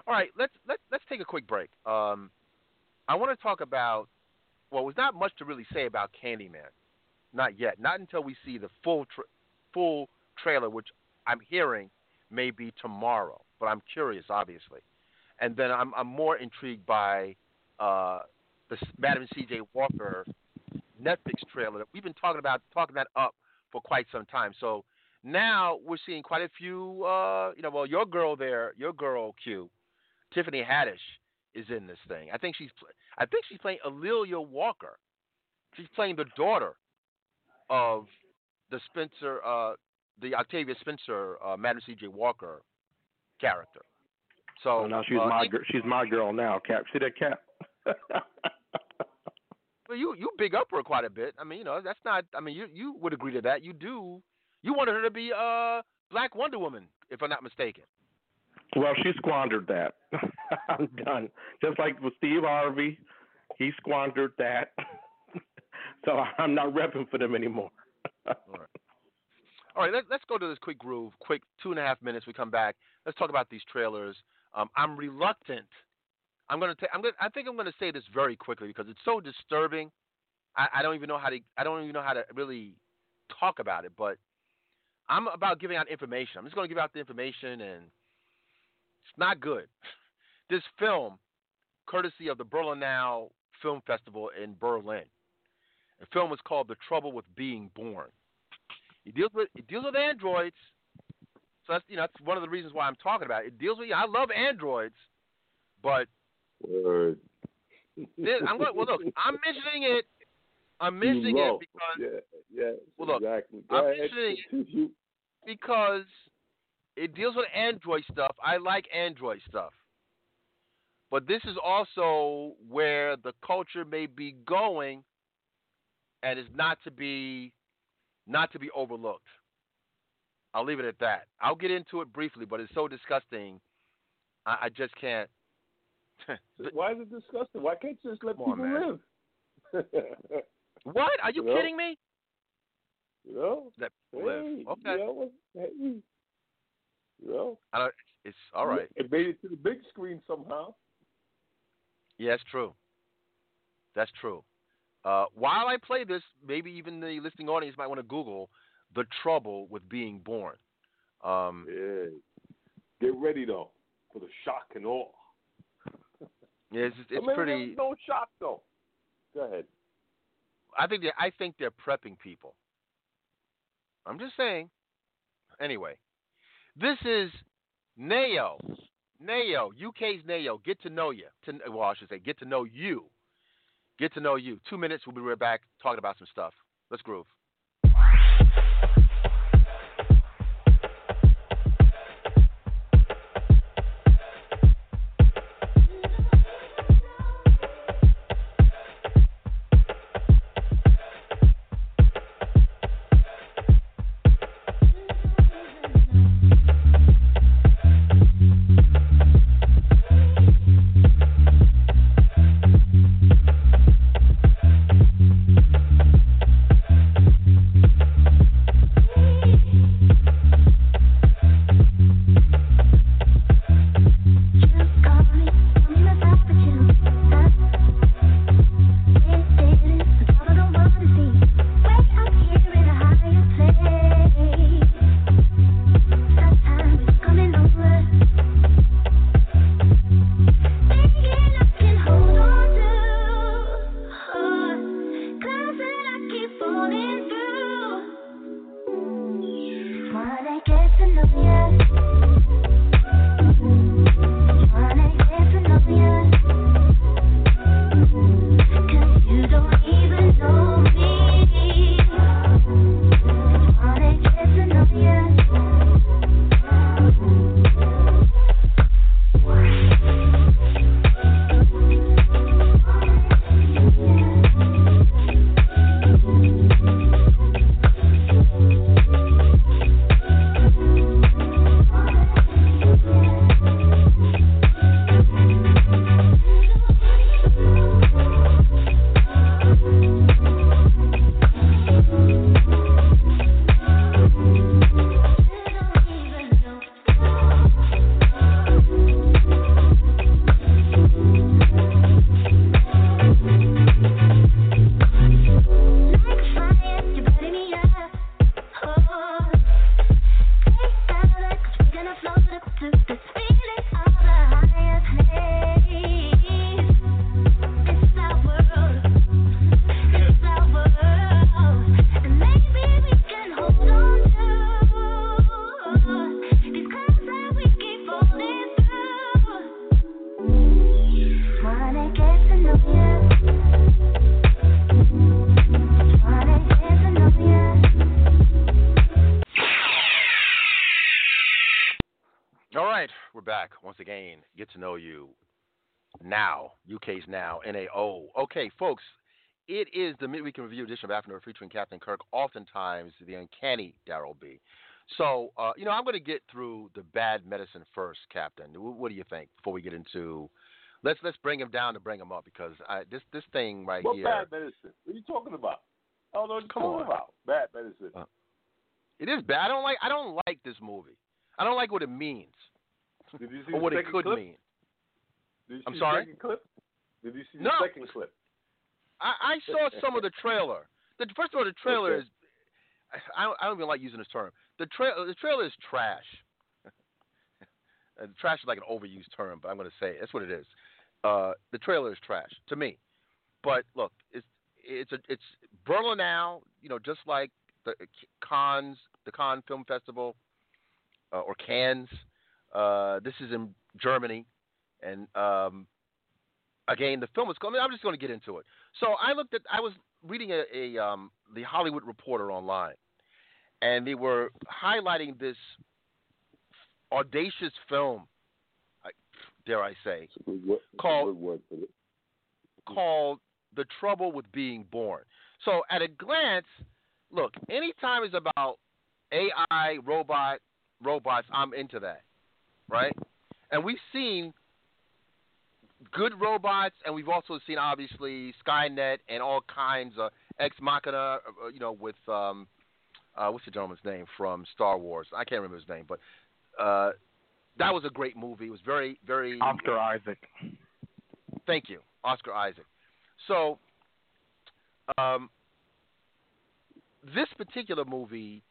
All right, let's let's let's take a quick break. Um, I want to talk about. Well, there's not much to really say about Candyman, not yet. Not until we see the full tra- full trailer, which I'm hearing may be tomorrow. But I'm curious, obviously. And then I'm I'm more intrigued by uh, the Madam C.J. Walker Netflix trailer we've been talking about, talking that up for quite some time. So now we're seeing quite a few. Uh, you know, well, your girl there, your girl Q, Tiffany Haddish is in this thing. I think she's I think she's playing A'Lelia Walker. She's playing the daughter of the Spencer, uh, the Octavia Spencer, uh, Madam C.J. Walker character. So Oh, now she's uh, my girl. She's my girl now. Cap, see that cap? [LAUGHS] Well, you you big up her quite a bit. I mean, you know, that's not. I mean, you you would agree to that. You do. You wanted her to be uh Black Wonder Woman, if I'm not mistaken. well, she squandered that. [LAUGHS] I'm done. Just like with Steve Harvey, he squandered that. [LAUGHS] so I'm not repping for them anymore. [LAUGHS] All right, let, let's go to this quick groove. Quick two and a half minutes. We come back. Let's talk about these trailers. Um, I'm reluctant. I'm gonna. ta- I'm gonna. I think I'm gonna say this very quickly because it's so disturbing. I, I don't even know how to. I don't even know how to really talk about it. But I'm about giving out information. I'm just gonna give out the information, and it's not good. [LAUGHS] This film, courtesy of the Berlinale Film Festival in Berlin. The film is called The Trouble with Being Born. It deals with it deals with androids. So that's you know that's one of the reasons why I'm talking about it. It deals with I love androids, but Word. this, I'm going. Well, look, I'm mentioning it. I'm mentioning it because Yeah, yeah. Well, look, exactly. I'm mentioning [LAUGHS] You- because it deals with Android stuff. I like Android stuff. But this is also where the culture may be going and is not to be not to be overlooked. I'll leave it at that. I'll get into it briefly, but it's so disgusting. I, I just can't. [LAUGHS] Why is it disgusting? Why can't you just let Come people man. live? [LAUGHS] what? Are you You know? kidding me? You know? Let Hey, live. Okay. You know, hey, you know? I don't, it's all right. It made it to the big screen somehow. Yeah, that's true. That's true. Uh, while I play this, maybe even the listening audience might want to Google the trouble with being born. Um, Yeah. Get ready though for the shock and awe. yeah, it's, I it's mean, pretty. no shock though. Go ahead. I think they I think they're prepping people. I'm just saying. Anyway, this is NAO. NAO, UK's NAO. Get to know you. To, well, I should say, get to know you. Get to know you. Two minutes. We'll be right back talking about some stuff. Let's groove. Once again. Get to know you now. UK's now. NAO. Okay, folks, it is the midweek review edition of Afro Nerd featuring Captain Kirk, oftentimes the uncanny Daryl B. So, uh, you know, I'm going to get through the bad medicine first, Captain. What do you think before we get into? Let's let's bring him down to bring him up because I, this this thing right What here. bad medicine? What are you talking about? I don't know what you're Come talking on. about. Bad medicine. Uh, It is bad. I don't like I don't like this movie. I don't like what it means Did you see or the what it could clip? mean. Did you I'm sorry? The second clip? Did you see the No. second clip? I, I saw some of the trailer. The first of all, the trailer Okay. is. I don't, I don't even like using this term. The trailer, the trailer is trash. and [LAUGHS] trash is like an overused term, but I'm going to say it. that's what it is. Uh, the trailer is trash to me. But look, it's it's a, it's Berlinale, you know, just like the Cannes, the Cannes Film Festival, uh, or Cannes. Uh, this is in Germany, and um, again, the film is. I mean, I'm just going to get into it. So I looked at. I was reading a, a um, the Hollywood Reporter online, and they were highlighting this audacious film, dare I say, It's a good word, Call- word called The Trouble with Being Born. So, at a glance, look, anytime it's about AI, robot, robots, I'm into that, right? And we've seen good robots, and we've also seen obviously Skynet and all kinds of Ex Machina, uh, you know, with um, uh, what's the gentleman's name from Star Wars? I can't remember his name, but uh, that was a great movie. It was very, very Oscar Isaac. Thank you, Oscar Isaac. So, um, this particular movie,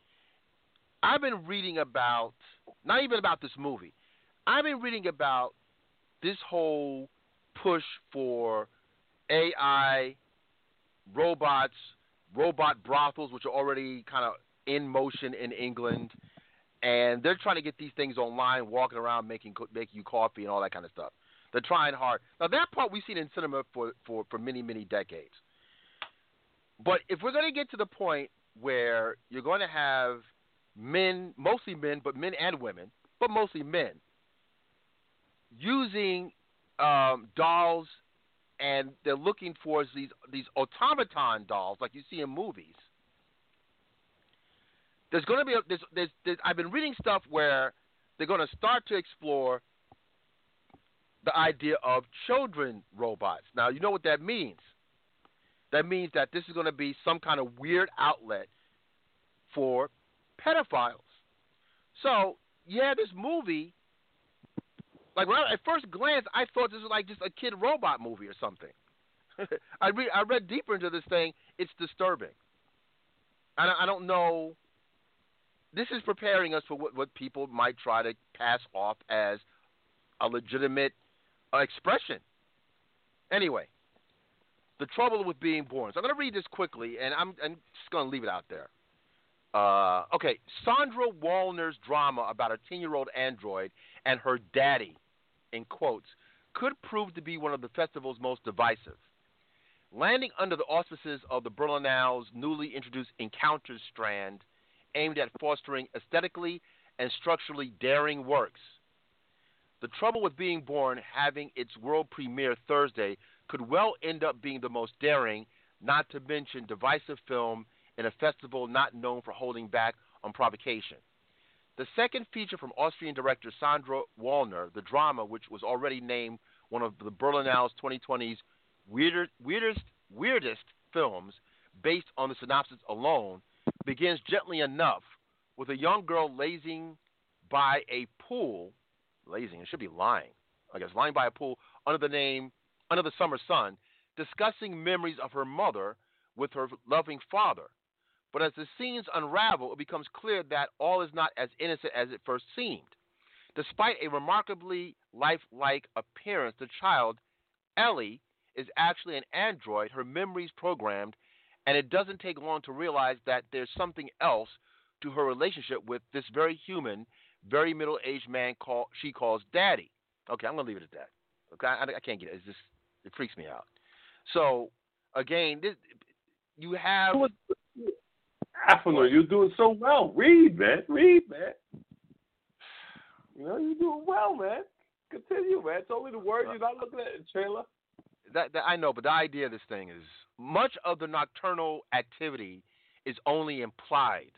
I've been reading about, not even about this movie, I've been reading about this whole push for AI, robots, robot brothels, which are already kind of in motion in England. And they're trying to get these things online, walking around making making you coffee and all that kind of stuff. They're trying hard. Now that part we've seen in cinema for, for, for many, many decades. But if we're going to get to the point where you're going to have men, mostly men, but men and women, but mostly men, using um, dolls, and they're looking for these these automaton dolls like you see in movies. There's going to be a, there's, there's, there's I've been reading stuff where they're going to start to explore the idea of children robots. Now, you know what that means. That means that this is going to be some kind of weird outlet for pedophiles. So, yeah, this movie, like at first glance, I thought this was like just a kid robot movie or something. [LAUGHS] I read I read deeper into this thing. It's disturbing. I don't, I don't know. This is preparing us for what, what people might try to pass off as a legitimate uh, expression. Anyway, the trouble with being born. So I'm going to read this quickly, and I'm, I'm just going to leave it out there. Uh, okay, Sandra Wollner's drama about a 10 year old android and her daddy, in quotes, could prove to be one of the festival's most divisive. Landing under the auspices of the Berlinale's newly introduced Encounters strand, aimed at fostering aesthetically and structurally daring works. The Trouble with Being Born, having its world premiere Thursday, could well end up being the most daring, not to mention divisive film in a festival not known for holding back on provocation. The second feature from Austrian director Sandra Wollner, the drama, which was already named one of the Berlinale's 2020's weirder, weirdest, weirdest films based on the synopsis alone, begins gently enough with a young girl lazing by a pool, lazing, it should be lying, I guess, lying by a pool under the name, under the summer sun, discussing memories of her mother with her loving father. But as the scenes unravel, it becomes clear that all is not as innocent as it first seemed. Despite a remarkably lifelike appearance, the child, Ellie, is actually an android, her memories programmed, and it doesn't take long to realize that there's something else to her relationship with this very human, very middle-aged man call, she calls daddy. Okay, I'm gonna leave it at that. Okay, I, I can't get it. It's just it freaks me out. So again, this you have Afro Nerd, you're doing so well. Read, man. Read, man. You know, you're doing well, man. Continue, man. It's only the word. You're not looking at the trailer. that, that I know, but the idea of this thing is much of the nocturnal activity is only implied.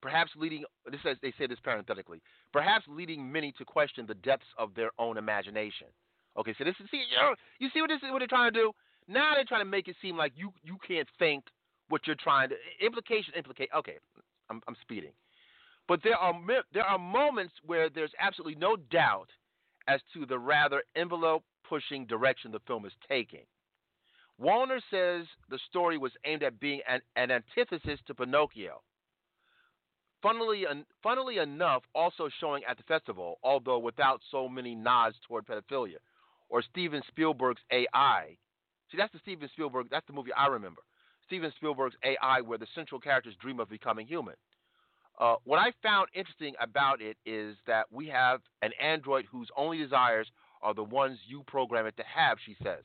Perhaps leading this says they say this parenthetically, perhaps leading many to question the depths of their own imagination. Okay, so this is see you, know, you see what this is what they're trying to do? Now they're trying to make it seem like you you can't think what you're trying to implication implicate. Okay, I'm I'm speeding, but there are there are moments where there's absolutely no doubt as to the rather envelope pushing direction the film is taking. Wollner says the story was aimed at being an, an antithesis to Pinocchio. Funnily, funnily enough, also showing at the festival, although without so many nods toward pedophilia, or Steven Spielberg's AI. See, that's the Steven Spielberg. That's the movie I remember. Steven Spielberg's AI, where the central characters dream of becoming human. Uh, what I found interesting about it is that we have an android whose only desires are the ones you program it to have, she says.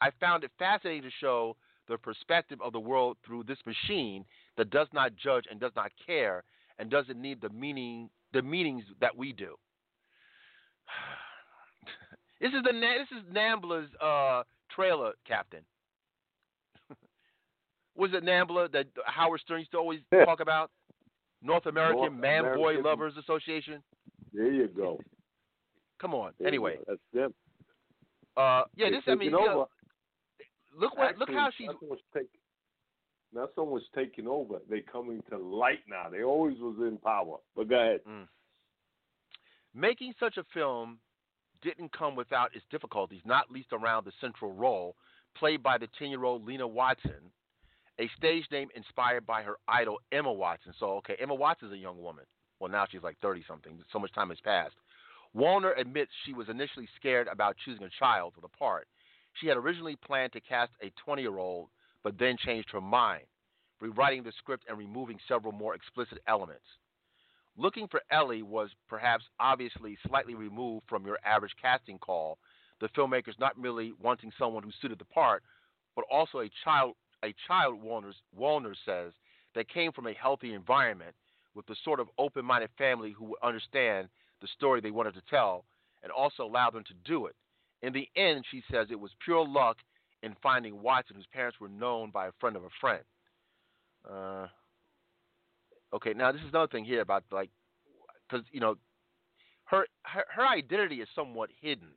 I found it fascinating to show the perspective of the world through this machine that does not judge and does not care and doesn't need the meaning the meanings that we do. [SIGHS] this is the this is Nambla's uh, trailer, Captain. Was it Nambla that Howard Stern used to always Yeah. talk about? North American North Man Boy American- Lovers Association. There you go. Come on. There Anyway, go. that's them. uh, yeah, They're this I mean, you know, look what look how she's Not someone's taking. Not someone's taking over. They coming to light now. They always was in power. But go ahead. Making such a film didn't come without its difficulties, not least around the central role, played by the 10 year old Lena Watson, a stage name inspired by her idol Emma Watson. So, okay, Emma Watson's a young woman. Well, now she's like 30 something. So much time has passed. Wollner admits she was initially scared about choosing a child for the part. She had originally planned to cast a 20 year old, but then changed her mind, rewriting the script and removing several more explicit elements. Looking for Ellie was perhaps obviously slightly removed from your average casting call, the filmmakers not merely wanting someone who suited the part, but also a child a child Wollner says that came from a healthy environment with the sort of open minded family who would understand the story they wanted to tell and also allow them to do it. In the end, she says it was pure luck in finding Watson, whose parents were known by a friend of a friend. Uh, okay, now this is another thing here about like, because you know, her, her her identity is somewhat hidden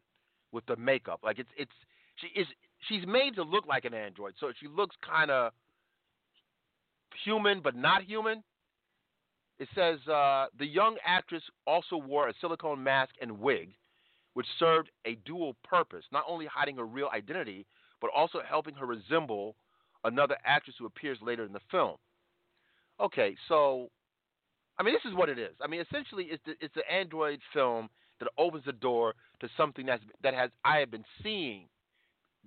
with the makeup. Like it's it's she is she's made to look like an android, so she looks kind of human but not human. It says uh, the young actress also wore a silicone mask and wig, which served a dual purpose, not only hiding her real identity, but also helping her resemble another actress who appears later in the film. Okay, so I mean, this is what it is. I mean, essentially, it's the, it's an android film that opens the door to something that's that has I have been seeing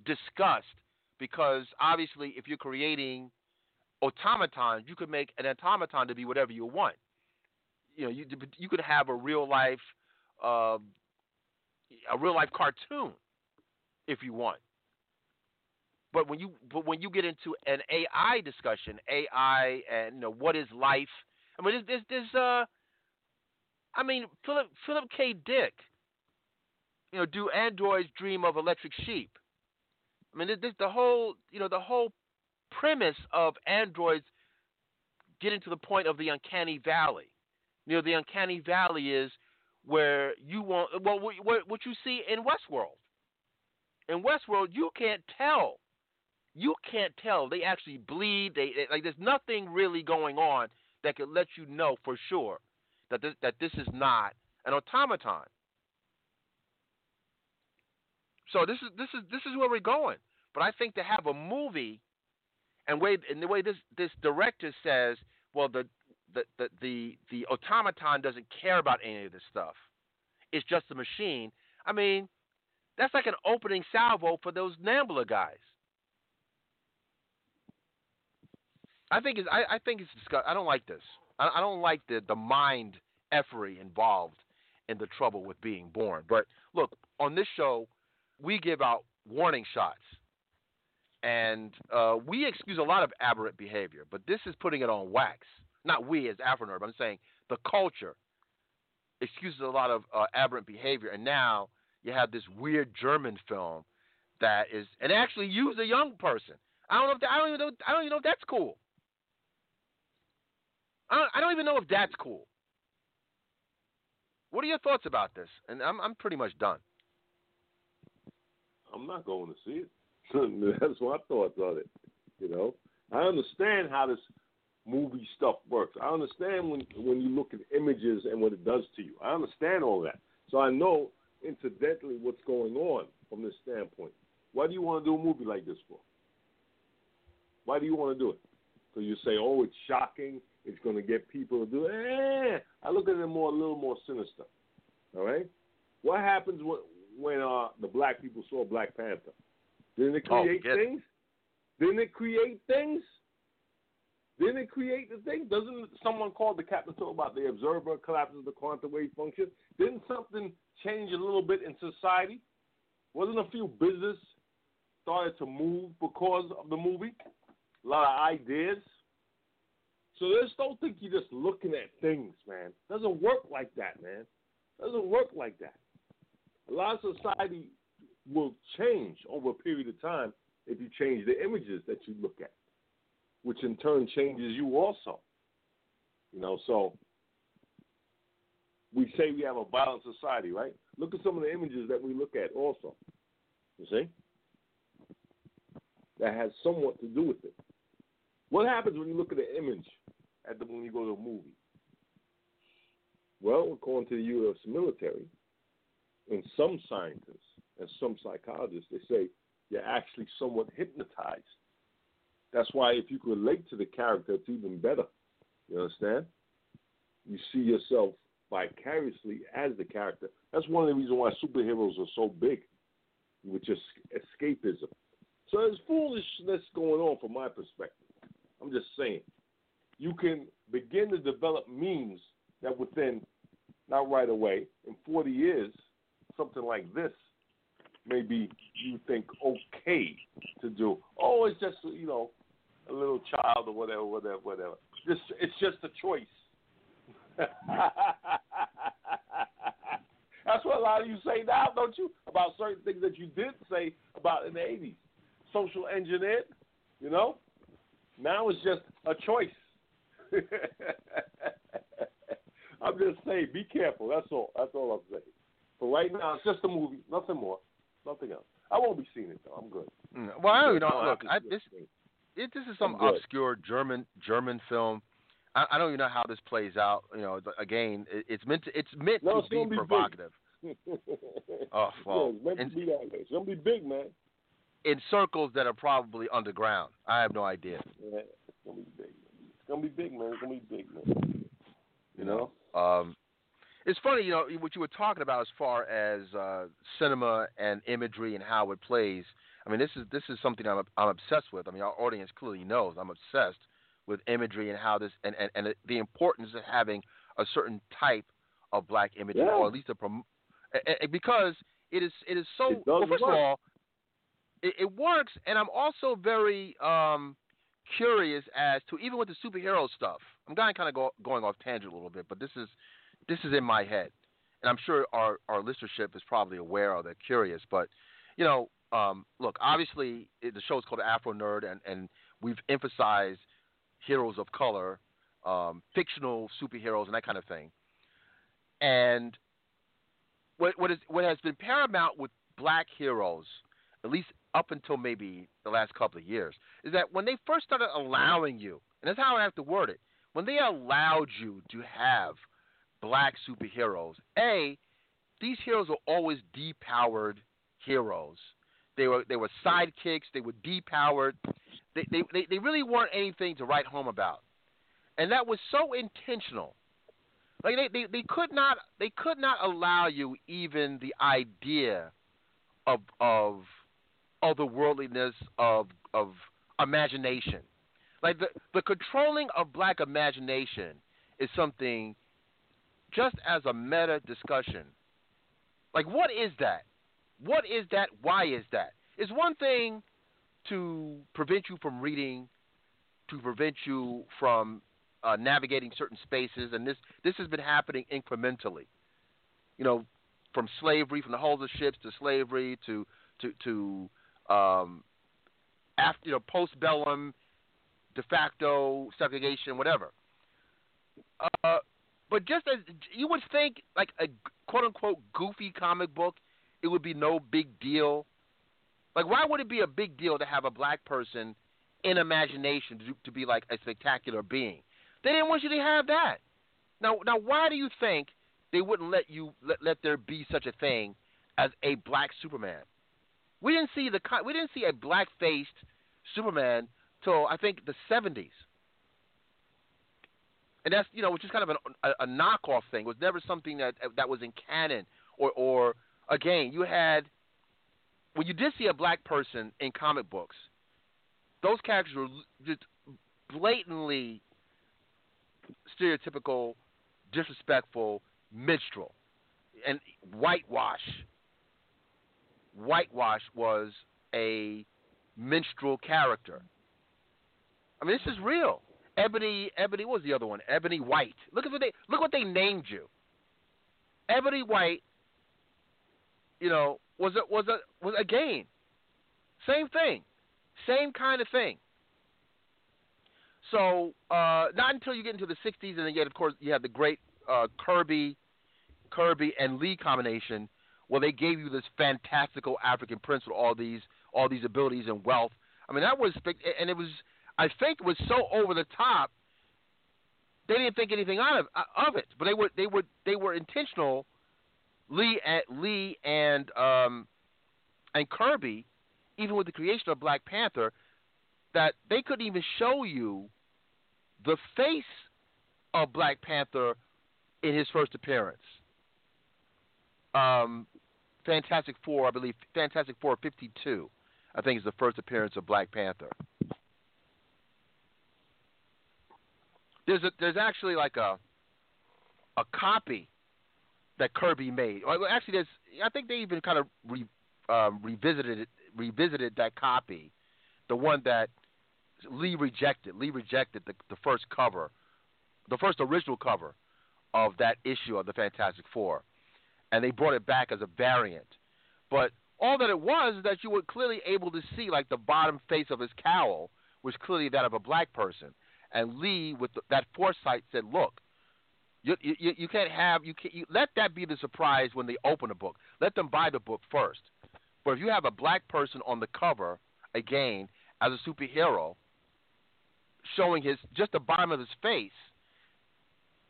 discussed because obviously, if you're creating automatons, you could make an automaton to be whatever you want. You know, you you could have a real life uh, a real life cartoon if you want. But when you but when you get into an AI discussion, AI and you know what is life? I mean, there's, there's uh, I mean Philip Philip K. Dick. You know, do androids dream of electric sheep? I mean, the whole you know the whole premise of androids getting to the point of the uncanny valley. You know, the uncanny valley is where you want well what, what you see in Westworld. In Westworld, you can't tell. You can't tell. They actually bleed. They, they like there's nothing really going on that could let you know for sure that this, that this is not an automaton. So this is this is this is where we're going. But I think to have a movie and way and the way this this director says, well the the the the, the automaton doesn't care about any of this stuff. It's just a machine. I mean, that's like an opening salvo for those Nambla guys. I think it's I, I think it's disgust. I don't like this. I, I don't like the the mind effery involved in the trouble with being born. But look, on this show, we give out warning shots, and uh, we excuse a lot of aberrant behavior. But this is putting it on wax. Not we as Afro I'm saying the culture excuses a lot of uh, aberrant behavior, and now you have this weird German film that is, and actually use a young person. I don't know if that, I don't even know I don't even know if that's cool. I don't, I don't even know if that's cool. What are your thoughts about this? And I'm I'm pretty much done. I'm not going to see it. [LAUGHS] That's my thoughts on it. You know, I understand how this movie stuff works. I understand when when you look at images and what it does to you. I understand all that. So I know incidentally what's going on from this standpoint. Why do you want to do a movie like this for? Why do you want to do it? So you say, oh, it's shocking. It's going to get people to do it. Eh, I look at it more, a little more sinister. All right. What happens when when uh, the black people saw Black Panther? Didn't it Oh, create it. things? Didn't it create things? Didn't it create the thing? Doesn't someone called the captain talk about the observer collapses the quantum wave function? Didn't something change a little bit in society? Wasn't a few business started to move because of the movie? A lot of ideas. So just don't think you're just looking at things, man. Doesn't work like that, man. Doesn't work like that. A lot of society will change over a period of time if you change the images that you look at, which in turn changes you also. You know, so we say we have a violent society, right? Look at some of the images that we look at also. You see? That has somewhat to do with it. What happens when you look at an image at the when you go to a movie? Well, according to the U.S. military, and some scientists and some psychologists, they say you're actually somewhat hypnotized. That's why if you relate to the character, it's even better. You understand? You see yourself vicariously as the character. That's one of the reasons why superheroes are so big, with just escapism. So there's foolishness going on from my perspective. I'm just saying. You can begin to develop means that within, not right away, in 40 years, something like this maybe you think okay to do. Oh, it's just you know a little child or whatever, whatever, whatever. Just it's just a choice. [LAUGHS] That's what a lot of you say now, don't you? About certain things that you did say about in the '80s, social engineered. You know, now it's just a choice. [LAUGHS] I'm just saying, be careful. That's all. That's all I'm saying. But right now, it's just a movie, nothing more, nothing else. I won't be seeing it though. I'm good. Mm, well, I, don't know, look, I, this it, this is some obscure German German film. I, I don't even know how this plays out. You know, again, it, it's meant to it's meant no, to be, be provocative. [LAUGHS] oh well, yeah, it's meant to be that way. It's gonna be big, man. In circles that are probably underground. I have no idea. Yeah, it's gonna be big. It's gonna be big, man. It's gonna be big, man. You know. Um, it's funny, you know, what you were talking about as far as uh, cinema and imagery and how it plays. I mean, this is this is something I'm I'm obsessed with. I mean, our audience clearly knows I'm obsessed with imagery and how this and and, and the importance of having a certain type of black imagery, yeah. or at least a prom- because it is it is so. It well, first work. of all, it, it works, and I'm also very um, curious as to even with the superhero stuff. I'm kind of kind of go, going off tangent a little bit, but this is this is in my head, and I'm sure our our listenership is probably aware of. They're curious, but you know, um, look, obviously it, the show is called Afro Nerd, and and we've emphasized heroes of color, um, fictional superheroes, and that kind of thing. And what what is what has been paramount with black heroes, at least up until maybe the last couple of years, is that when they first started allowing you, and that's how I have to word it, when they allowed you to have black superheroes, A, these heroes were always depowered heroes. They were they were sidekicks. They were depowered. They, they they they really weren't anything to write home about, and that was so intentional. Like they, they, they could not they could not allow you even the idea of of otherworldliness of of imagination. Like the the controlling of black imagination is something just as a meta discussion. Like, what is that? What is that? Why is that? It's one thing to prevent you from reading, to prevent you from uh, navigating certain spaces, and this this has been happening incrementally. You know, from slavery, from the hulls of ships to slavery to to to um, after you know postbellum, de facto segregation, whatever. Uh, but just as you would think, like a quote unquote goofy comic book, it would be no big deal. Like, why would it be a big deal to have a black person in imagination to, to be like a spectacular being? They didn't want you to have that. Now, now, why do you think they wouldn't let you let, let there be such a thing as a black Superman? We didn't see the we didn't see a black faced Superman till I think the seventies and that's you know which is kind of an, a, a knockoff thing. It was never something that that was in canon or or again you had when you did see a black person in comic books, those characters were just blatantly stereotypical, disrespectful, minstrel, and whitewash. Whitewash was a minstrel character. I mean, this is real Ebony, Ebony, what was the other one? Ebony White. Look at what they look what they named you. Ebony White. You know, was a was a was a gain. Same thing, same kind of thing. So uh, not until you get into the '60s, and then yet of course you had the great uh, Kirby, Kirby and Lee combination, where they gave you this fantastical African prince with all these all these abilities and wealth. I mean that was and it was I think it was so over the top. They didn't think anything out of of it, but they were they were they were intentional. Lee at Lee and um, and Kirby, even with the creation of Black Panther, that they couldn't even show you the face of Black Panther in his first appearance. Um, Fantastic Four, I believe, Fantastic Four 52, I think is the first appearance of Black Panther. There's a, there's actually like a a copy that Kirby made. Well, actually, there's I think they even kind of re, um, revisited it, revisited that copy, the one that Lee rejected. Lee rejected the the first cover, the first original cover of that issue of the Fantastic Four, and they brought it back as a variant. But all that it was is that you were clearly able to see like the bottom face of his cowl was clearly that of a black person and Lee, with the, that foresight, said, "Look, you, you, you can't have you, can't, you let that be the surprise when they open a book. Let them buy the book first. But if you have a black person on the cover again as a superhero, showing his just the bottom of his face,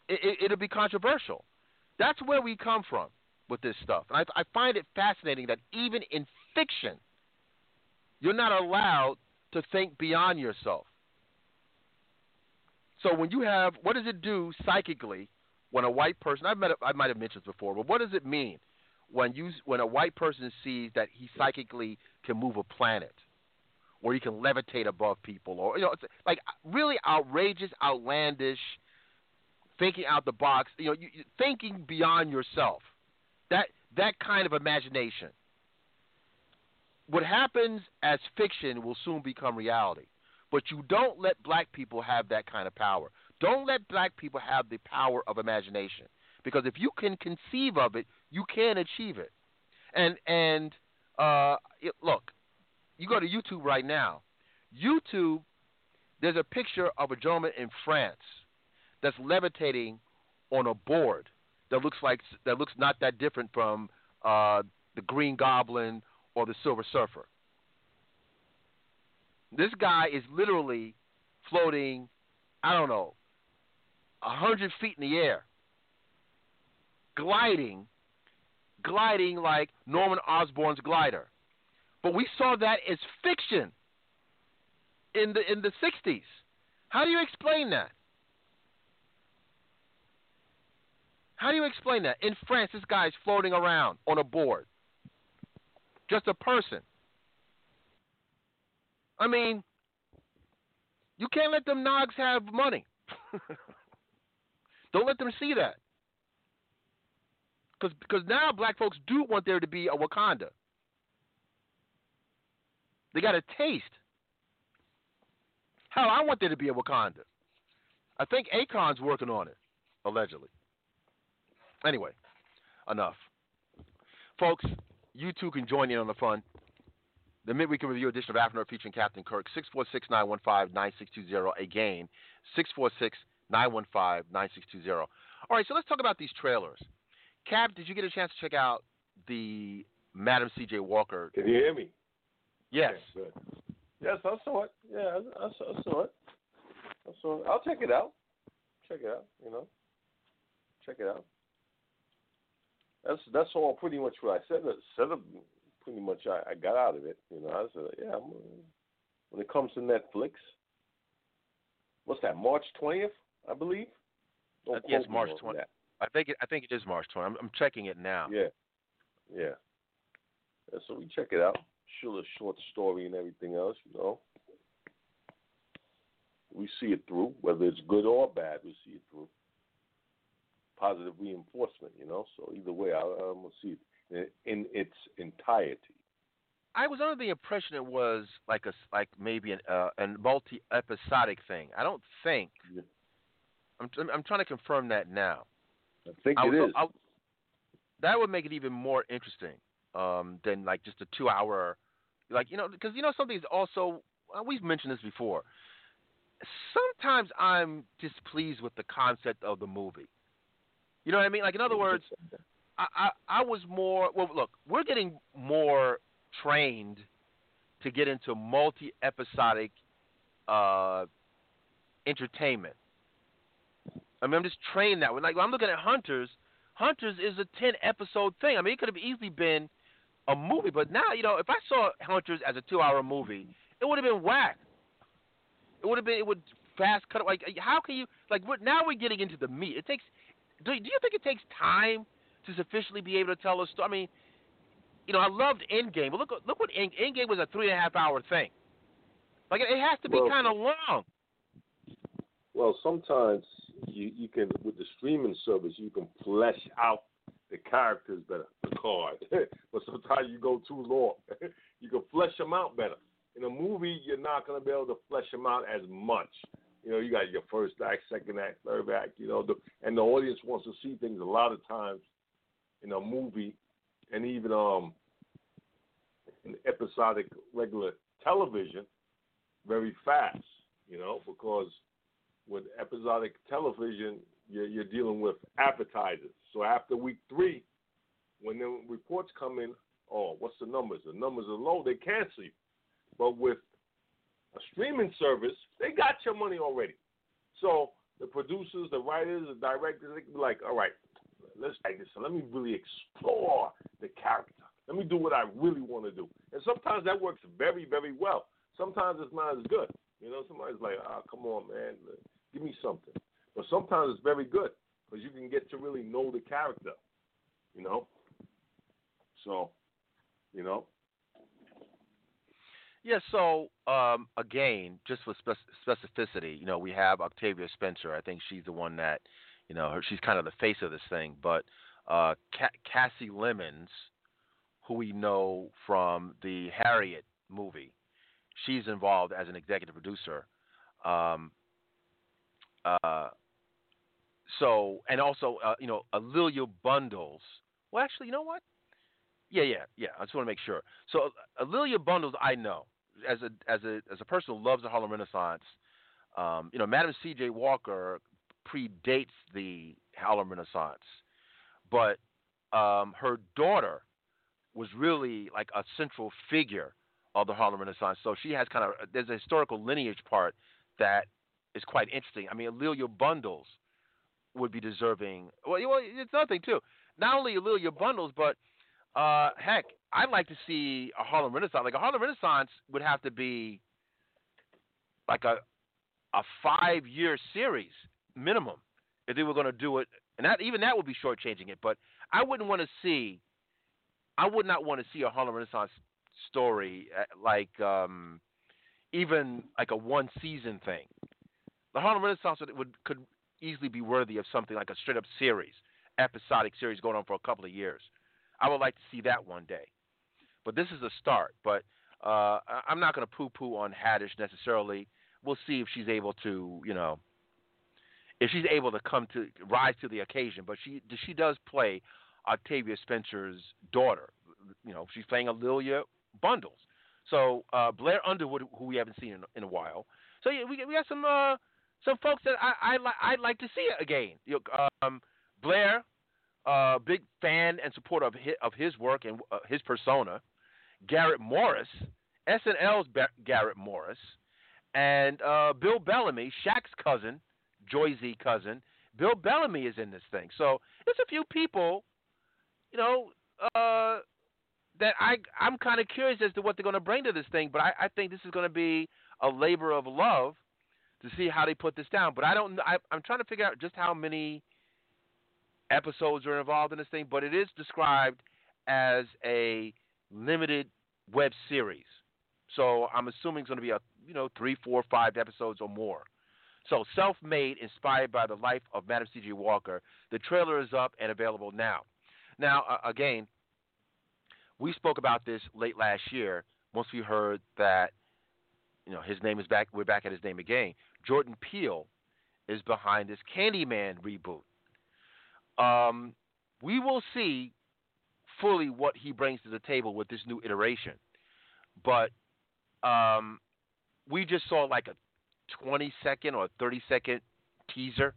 it, it, it'll be controversial. That's where we come from with this stuff. And I, I find it fascinating that even in fiction, you're not allowed to think beyond yourself. So when you have, what does it do psychically when a white person? I've met, I might have mentioned this before, but what does it mean when you when a white person sees that he psychically can move a planet, or he can levitate above people, or you know, it's like really outrageous, outlandish, thinking out the box. You know, you, thinking beyond yourself. That that kind of imagination. What happens as fiction will soon become reality. But you don't let black people have that kind of power. Don't let black people have the power of imagination. Because if you can conceive of it, you can achieve it. And and uh, it, look, you go to YouTube right now. YouTube, there's a picture of a gentleman in France that's levitating on a board that looks like that looks not that different from uh, the Green Goblin or the Silver Surfer. This guy is literally floating, I don't know, a hundred feet in the air, gliding, gliding like Norman Osborn's glider. But we saw that as fiction in the in the '60s. How do you explain that? How do you explain that? In France, this guy's floating around on a board, just a person. I mean, you can't let them nogs have money. [LAUGHS] Don't let them see that. Because because now black folks do want there to be a Wakanda. They got a taste. Hell, I want there to be a Wakanda. I think Akon's working on it, allegedly. Anyway, enough. Folks, you too can join in on the fun. The midweek review edition of Afro Nerd featuring Captain Kirk, 646 915 9620. Again, 646 915 9620. All right, so let's talk about these trailers. Cap, did you get a chance to check out the Madam C.J. Walker? Can you hear me? Yes. Okay, yes, I saw it. Yeah, I, I, saw, it. I saw it. I'll check it out. Check it out. You know, check it out. That's that's all pretty much what I said. Said pretty much I, I got out of it. You know, I said, yeah. I'm, when it comes to Netflix, what's that? March twentieth, I believe. Don't yes, March twentieth. I think it. I think it is March twentieth. I'm, I'm checking it now. Yeah, yeah. yeah so we check it out. A short story and everything else. You know, we see it through, whether it's good or bad. We see it through. Positive reinforcement, you know. So either way, I, I'm gonna see it in, its entirety. I was under the impression it was like a like maybe an uh, a multi episodic thing. I don't think. Yeah. I'm I'm trying to confirm that now. I think I it was- is. I- that would make it even more interesting um, than like just a two hour, like you know, because you know something's also uh, we've mentioned this before. Sometimes I'm displeased with the concept of the movie. You know what I mean? Like in other words, I, I was more well. Look, we're getting more trained to get into multi episodic uh, entertainment. I mean, I'm just trained that way. Like I'm looking at Hunters. Hunters is a ten episode thing. I mean, it could have easily been a movie, but now you know, if I saw Hunters as a two hour movie, it would have been whack. It would have been. It would fast cut. Like how can you like? We're, now we're getting into the meat. It takes. Do, do you think it takes time to sufficiently be able to tell a story? I mean, you know, I loved Endgame, but look, look what End, Endgame was a three and a half hour thing. Like it, has to be Well- kind of long. Well, sometimes you you can with the streaming service you can flesh out the characters better, the card. [LAUGHS] but sometimes you go too long. [LAUGHS] you can flesh them out better. In a movie, you're not going to be able to flesh them out as much. You know, you got your first act, second act, third act. You know, the, and the audience wants to see things a lot of times in a movie, and even um in episodic regular television, very fast. You know, because with episodic television, you're, you're dealing with advertisers. So after week three, when the reports come in, oh, what's the numbers? The numbers are low, they cancel you. But with a streaming service, they got your money already. So the producers, the writers, the directors, they can be like, all right, let's take this. Let me really explore the character. Let me do what I really want to do. And sometimes that works very, very well. Sometimes it's not as good. You know, somebody's like, ah, come on, man, give me something. But sometimes it's very good because you can get to really know the character. You know. So, you know. Yeah, so um, again, just spec- specificity, you know, we have Octavia Spencer. I think she's the one that, you know, her, she's kind of the face of this thing. But uh, Ca- Kasi Lemmons, who we know from the Harriet movie, she's involved as an executive producer. Um, uh, so, and also, uh, you know, A'Lelia Bundles. Well, actually, you know what? Yeah, yeah, yeah. I just want to make sure. So, A'Lelia Bundles, I know as a as a as a person who loves the Harlem Renaissance. Um, you know, Madam C.J. Walker predates the Harlem Renaissance, but um, her daughter was really like a central figure of the Harlem Renaissance. So she has kind of there's a historical lineage part that is quite interesting. I mean, A'Lelia Bundles would be deserving. Well, well it's nothing thing too. Not only A'Lelia Bundles, but uh, heck, I'd like to see a Harlem Renaissance. Like a Harlem Renaissance would have to be like a a five year series minimum if they were going to do it, and that even that would be shortchanging it. But I wouldn't want to see. I would not want to see a Harlem Renaissance story uh, like um, even like a one season thing. The Harlem Renaissance would, would could easily be worthy of something like a straight up series, episodic series going on for a couple of years. I would like to see that one day. But this is a start. But uh, I'm not going to poo-poo on Haddish necessarily. We'll see if she's able to, you know, if she's able to come to rise to the occasion. But she she does play Octavia Spencer's daughter. You know, she's playing A'Lelia Bundles. So uh, Blair Underwood, who we haven't seen in, in a while. So yeah, we we got some uh, some folks that I I li- I'd like to see again. You know, um, Blair, uh, big fan and supporter of his, of his work and uh, his persona. Garrett Morris, SNL's Ba- Garrett Morris, and uh, Bill Bellamy, Shaq's cousin, Joy Z cousin. Bill Bellamy is in this thing. So there's a few people, you know, uh, that I I'm kind of curious as to what they're going to bring to this thing. But I, I think this is going to be a labor of love to see how they put this down. But I don't. I, I'm trying to figure out just how many episodes are involved in this thing. But it is described as a limited web series. So I'm assuming it's going to be a you know three, four, five episodes or more. So self-made, inspired by the life of Madam C.J. Walker. The trailer is up and available now. Now uh, again, we spoke about this late last year once we heard that you know his name is back. We're back at his name again. Jordan Peele is behind this Candyman reboot. Um, we will see fully what he brings to the table with this new iteration, but um, we just saw like a 20 second or 30 second teaser.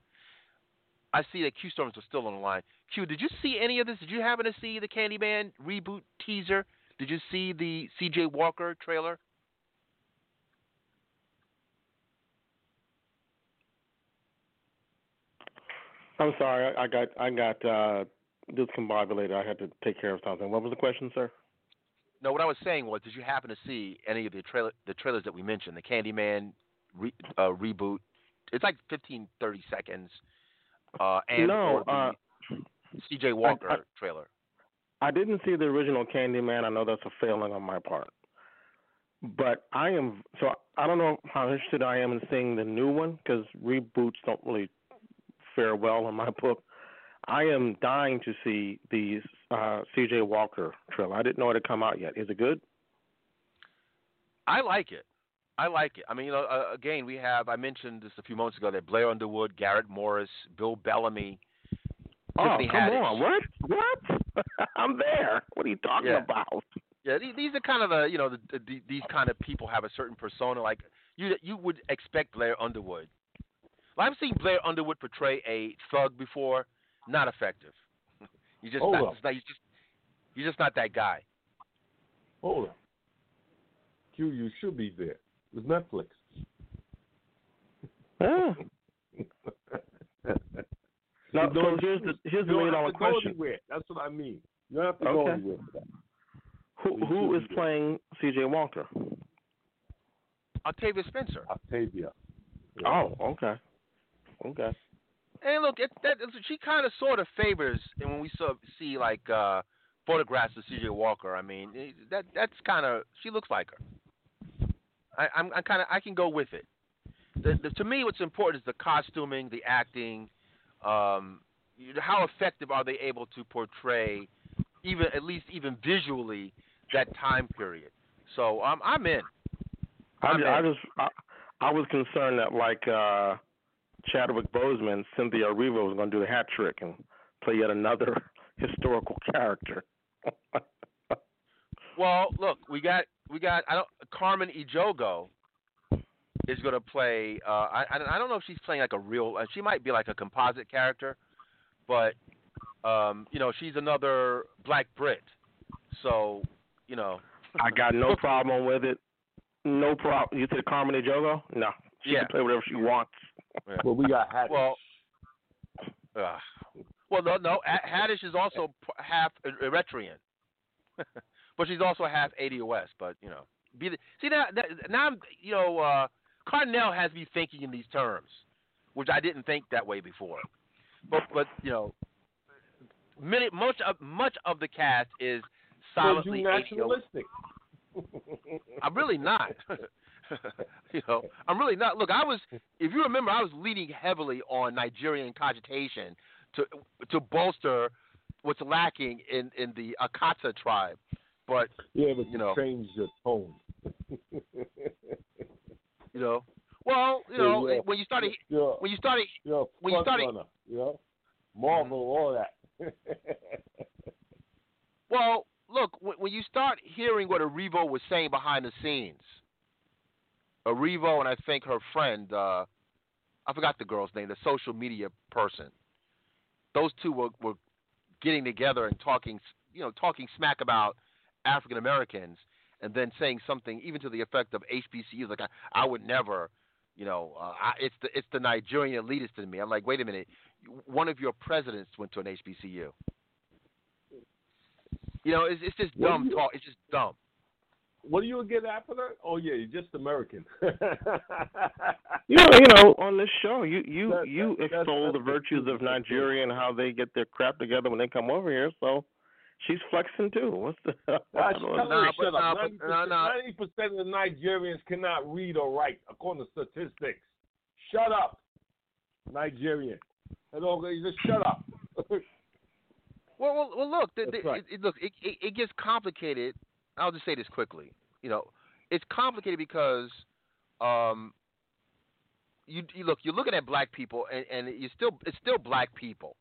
I see that Q Storms was still on the line. Q, did you see any of this? Did you happen to see the Candyman reboot teaser? Did you see the CJ Walker trailer? I'm sorry, I, got I got uh, discombobulated. I had to take care of something. What was the question, sir? No, what I was saying was, did you happen to see any of the trailer the trailers that we mentioned? The Candyman re, uh, reboot. It's like 15, 30 seconds. Uh, and no, uh, C.J. Walker I, trailer. I didn't see the original Candyman. I know that's a failing on my part. But I am so I don't know how interested I am in seeing the new one because reboots don't really fare well in my [LAUGHS] book. I am dying to see the uh, C.J. Walker trailer. I didn't know it had come out yet. Is it good? I like it. I like it. I mean, you know, uh, again, we have I mentioned this a few moments ago that Blair Underwood, Garrett Morris, Bill Bellamy, oh, Tiffany come Haddish. on! What? What? [LAUGHS] I'm there. What are you talking Yeah. about? Yeah, these, these are kind of the you know the, the, these kind of people have a certain persona. Like you you would expect Blair Underwood. Well, I've seen Blair Underwood portray a thug before. Not effective. [LAUGHS] you just, not, not, you just, you're just not that guy. Hold on. Q, you should be there. It's Netflix. [LAUGHS] Yeah. Now, You so here's the here's the you million don't dollar have to go question: anywhere. That's what I mean. You don't have to go Okay. anywhere. Who You who should is be there. playing C.J. Walker? Octavia Spencer. Octavia. Oh, okay, okay. And look, it, that she kind of sort of favors, and when we saw see like uh photographs of C.J. Walker, I mean that that's kind of she looks like her. I, I'm I kind of I can go with it. The, the, to me, what's important is the costuming, the acting. Um, how effective are they able to portray, even at least even visually, that time period? So um, I'm in. I, I'm I in. just I, I was concerned that like uh Chadwick Boseman, Cynthia Erivo was going to do the hat trick and play yet another [LAUGHS] historical character. [LAUGHS] Well, look, we got we got I don't Carmen Ejogo is going to play. Uh, I I I don't know if she's playing like a real. Uh, she might be like a composite character, but um, you know she's another black Brit. So you know. [LAUGHS] I got no problem with it. No problem. You said Carmen Ejogo? No, she Yeah. can play whatever she wants. Well, we got Haddish. Well, uh, well, no, no. Haddish is also half Eritrean, [LAUGHS] but she's also half ADOS. But you know, be the, see that, that now I'm you know uh, Cardinal has me thinking in these terms, which I didn't think that way before. But but you know, many much of much of the cast is solidly nationalistic. [LAUGHS] I'm really not. [LAUGHS] you know, I'm really not. Look, I was, if you remember, I was leaning heavily on Nigerian cogitation to to bolster what's lacking in in the Akata tribe. But yeah, but you know. change your tone. [LAUGHS] you know, well, you know, when you started when you started when you started- runner, you know? Marvel, all that. [LAUGHS] Well, look, when, when you start hearing what Erivo was saying behind the scenes, Erivo and I think her friend, uh, I forgot the girl's name, the social media person. Those two were, were getting together and talking, you know, talking smack about African Americans, and then saying something even to the effect of HBCUs, like I, I would never, you know, uh, I, it's the it's the Nigerian elitist in me. I'm like, wait a minute, one of your presidents went to an HBCU. You know, it's, it's just What dumb you- talk. It's just dumb. what do you get after that? Oh, yeah, you're just American. [LAUGHS] You know, you know, on this show, you you That- you that- that's- extol the that's virtues the of. Nigeria and how they get their crap together when they come over here. So she's flexing too. What's the? [LAUGHS] I Gosh, don't tell know. Nah, her to but- shut nah, up. but- nah, nah. 90% of the Nigerians cannot read or write, according to statistics. Shut up, Nigerian. And all, just shut up. [LAUGHS] Well, well, well look, the, the, right. it, it, look, it, it, it gets complicated. I'll just say this quickly. You know, it's complicated because, um, you, you look, you're looking at black people, and, and you still, it's still black people.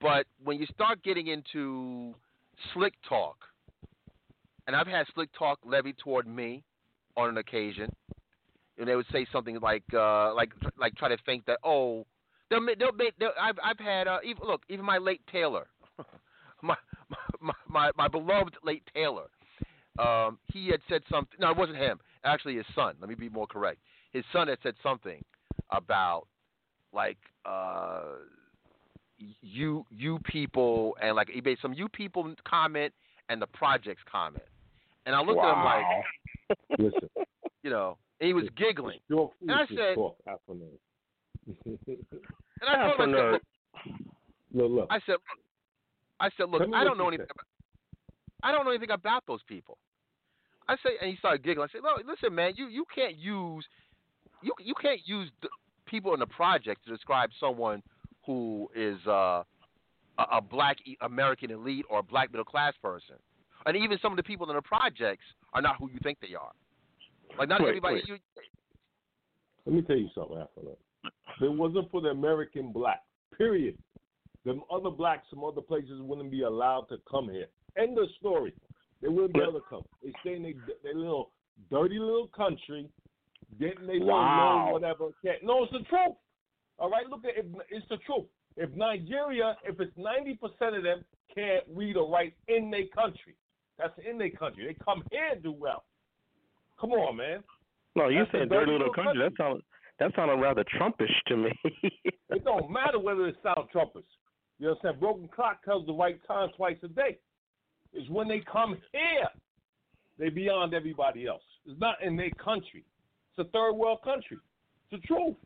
But when you start getting into slick talk, and I've had slick talk levied toward me on an occasion, and they would say something like, uh, like, like try to think that, oh, they'll, they'll. They'll, I've, I've had, uh, even look, even my late Taylor, [LAUGHS] my, my, my, my beloved late Taylor, um, he had said something. No, it wasn't him. Actually, his son. Let me be more correct. His son had said something about like uh, you you people and like eBay some you people comment and the projects comment. And I looked at him like, [LAUGHS] Listen, you know, and he was giggling. your And I said- talk, Afro nerd. [LAUGHS] And I told him, I said, look, look. I said, look, I said, look, I don't know anything. About, I don't know anything about those people. I say, and he started giggling. I said, look, listen, man, you you can't use you you can't use the people in the project to describe someone who is uh, a, a black American elite or a black middle class person. And even some of the people in the projects are not who you think they are. Like not Wait, everybody. wait. You, Let me tell you something, Afro. If it wasn't for the American black, period, them other blacks from other places wouldn't be allowed to come here. End of story. They wouldn't be able to come. They stay in their, their little dirty little country, getting their Wow. little whatever. No, it's the truth. All right, look at it. It's the truth. If Nigeria, if it's ninety percent of them can't read or write in their country, that's in their country. They come here and do well. Come on, man. No, you That's said dirty little little country. That sounded that sounded rather Trumpish to me. [LAUGHS] It don't matter whether it sound Trumpish. You understand? Broken clock tells the right time twice a day. It's when they come here, they beyond everybody else. It's not in their country. It's a third world country. It's the truth.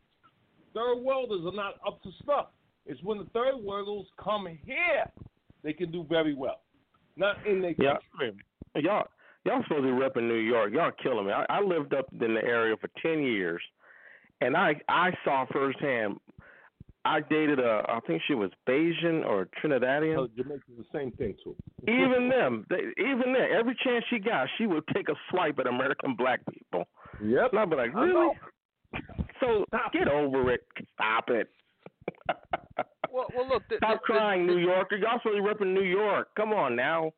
Third worlders are not up to stuff. It's when the third worlders come here, they can do very well. Not in their yeah, country. y'all y'all supposed to be repping New York. Y'all killing me. I, I lived up in the area for ten years, and I I saw firsthand. I dated a I think she was Bajan or Trinidadian. So Jamaica's the same thing too. Even [LAUGHS] them, they, even them, every chance she got, she would take a swipe at American black people. Yep. And I'd be like, I really? So get over it. Stop it. [LAUGHS] well, well, look. The, Stop the- crying, the- New Yorker. Y'all to be repping New York. Come on now.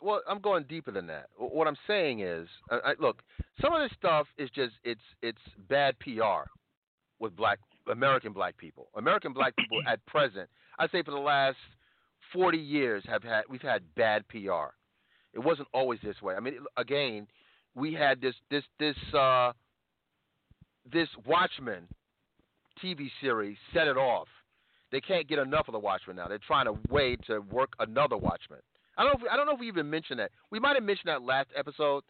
Well, I'm going deeper than that. What I'm saying is, I, I, look, some of this stuff is just it's it's bad PR with black American black people. American black [COUGHS] people at present, I say for the last 40 years have had we've had bad PR. It wasn't always this way. I mean, again, we had this this this uh, this Watchmen TV series set it off. They can't get enough of the Watchmen now. They're trying to way to work another Watchmen. I don't know. If we, I don't know if we even mentioned that. We might have mentioned that last episode,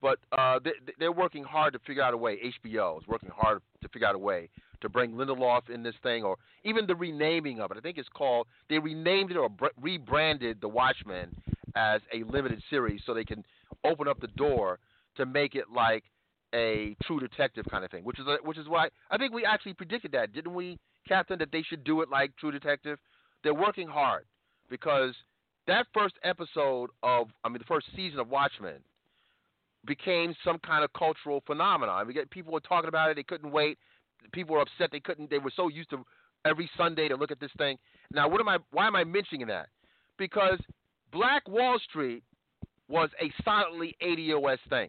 but uh, they, they're working hard to figure out a way. HBO is working hard to figure out a way to bring Lindelof in this thing, or even the renaming of it. I think it's called. They renamed it or rebranded The Watchmen as a limited series, so they can open up the door to make it like a True Detective kind of thing, which is a, which is why I think we actually predicted that, didn't we, Captain? That they should do it like True Detective. They're working hard because that first episode of, I mean, the first season of Watchmen became some kind of cultural phenomenon. We get people were talking about it. They couldn't wait. People were upset. They couldn't. They were so used to every Sunday to look at this thing. Now, what am I? Why am I mentioning that? Because Black Wall Street was a solidly ADOS thing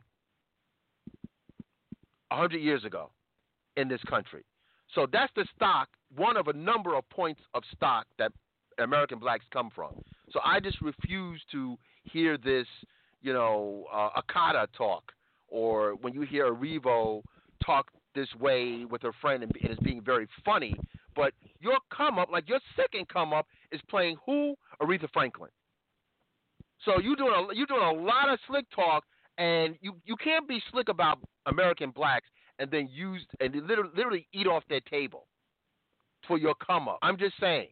a hundred years ago in this country. So that's the stock, one of a number of points of stock that American blacks come from. So I just refuse to hear this, you know, uh, Akata talk, or when you hear a Revo talk this way with her friend and, it's being very funny. But your come up, like your second come up, is playing who? Aretha Franklin. So you doing a you doing a lot of slick talk, and you you can't be slick about American blacks and then use and literally, literally eat off their table for your come up. I'm just saying.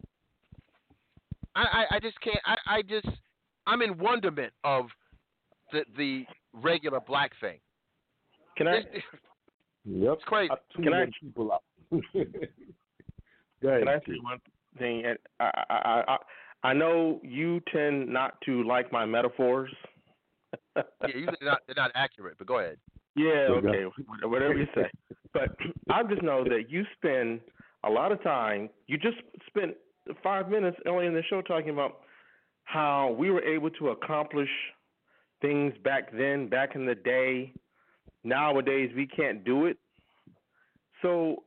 I, I, I just can't. I, I just I'm in wonderment of the the regular black thing. Can I It's- [LAUGHS] Yep. It's crazy. I Can I- them people out. [LAUGHS] Can I Chief. say one thing? I I I, I I know you tend not to like my metaphors. Yeah, usually they're not, they're not accurate, but go ahead. Yeah, okay, whatever you say. But [LAUGHS] I just know that you spend a lot of time. You just spent five minutes early in the show talking about how we were able to accomplish things back then, back in the day. Nowadays, we can't do it. So,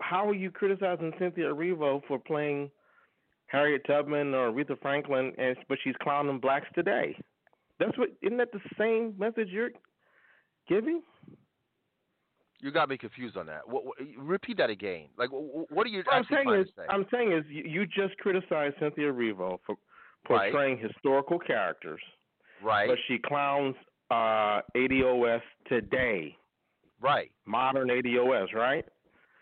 how are you criticizing Cynthia Erivo for playing Harriet Tubman or Aretha Franklin, and but she's clowning blacks today? That's what isn't that the same message you're giving? You got me confused on that. What, what, repeat that again. Like, what are you I'm saying is, say? I'm saying is, you just criticized Cynthia Erivo for portraying right. historical characters, right? But she clowns uh, ADOS today, right? Modern ADOS, right?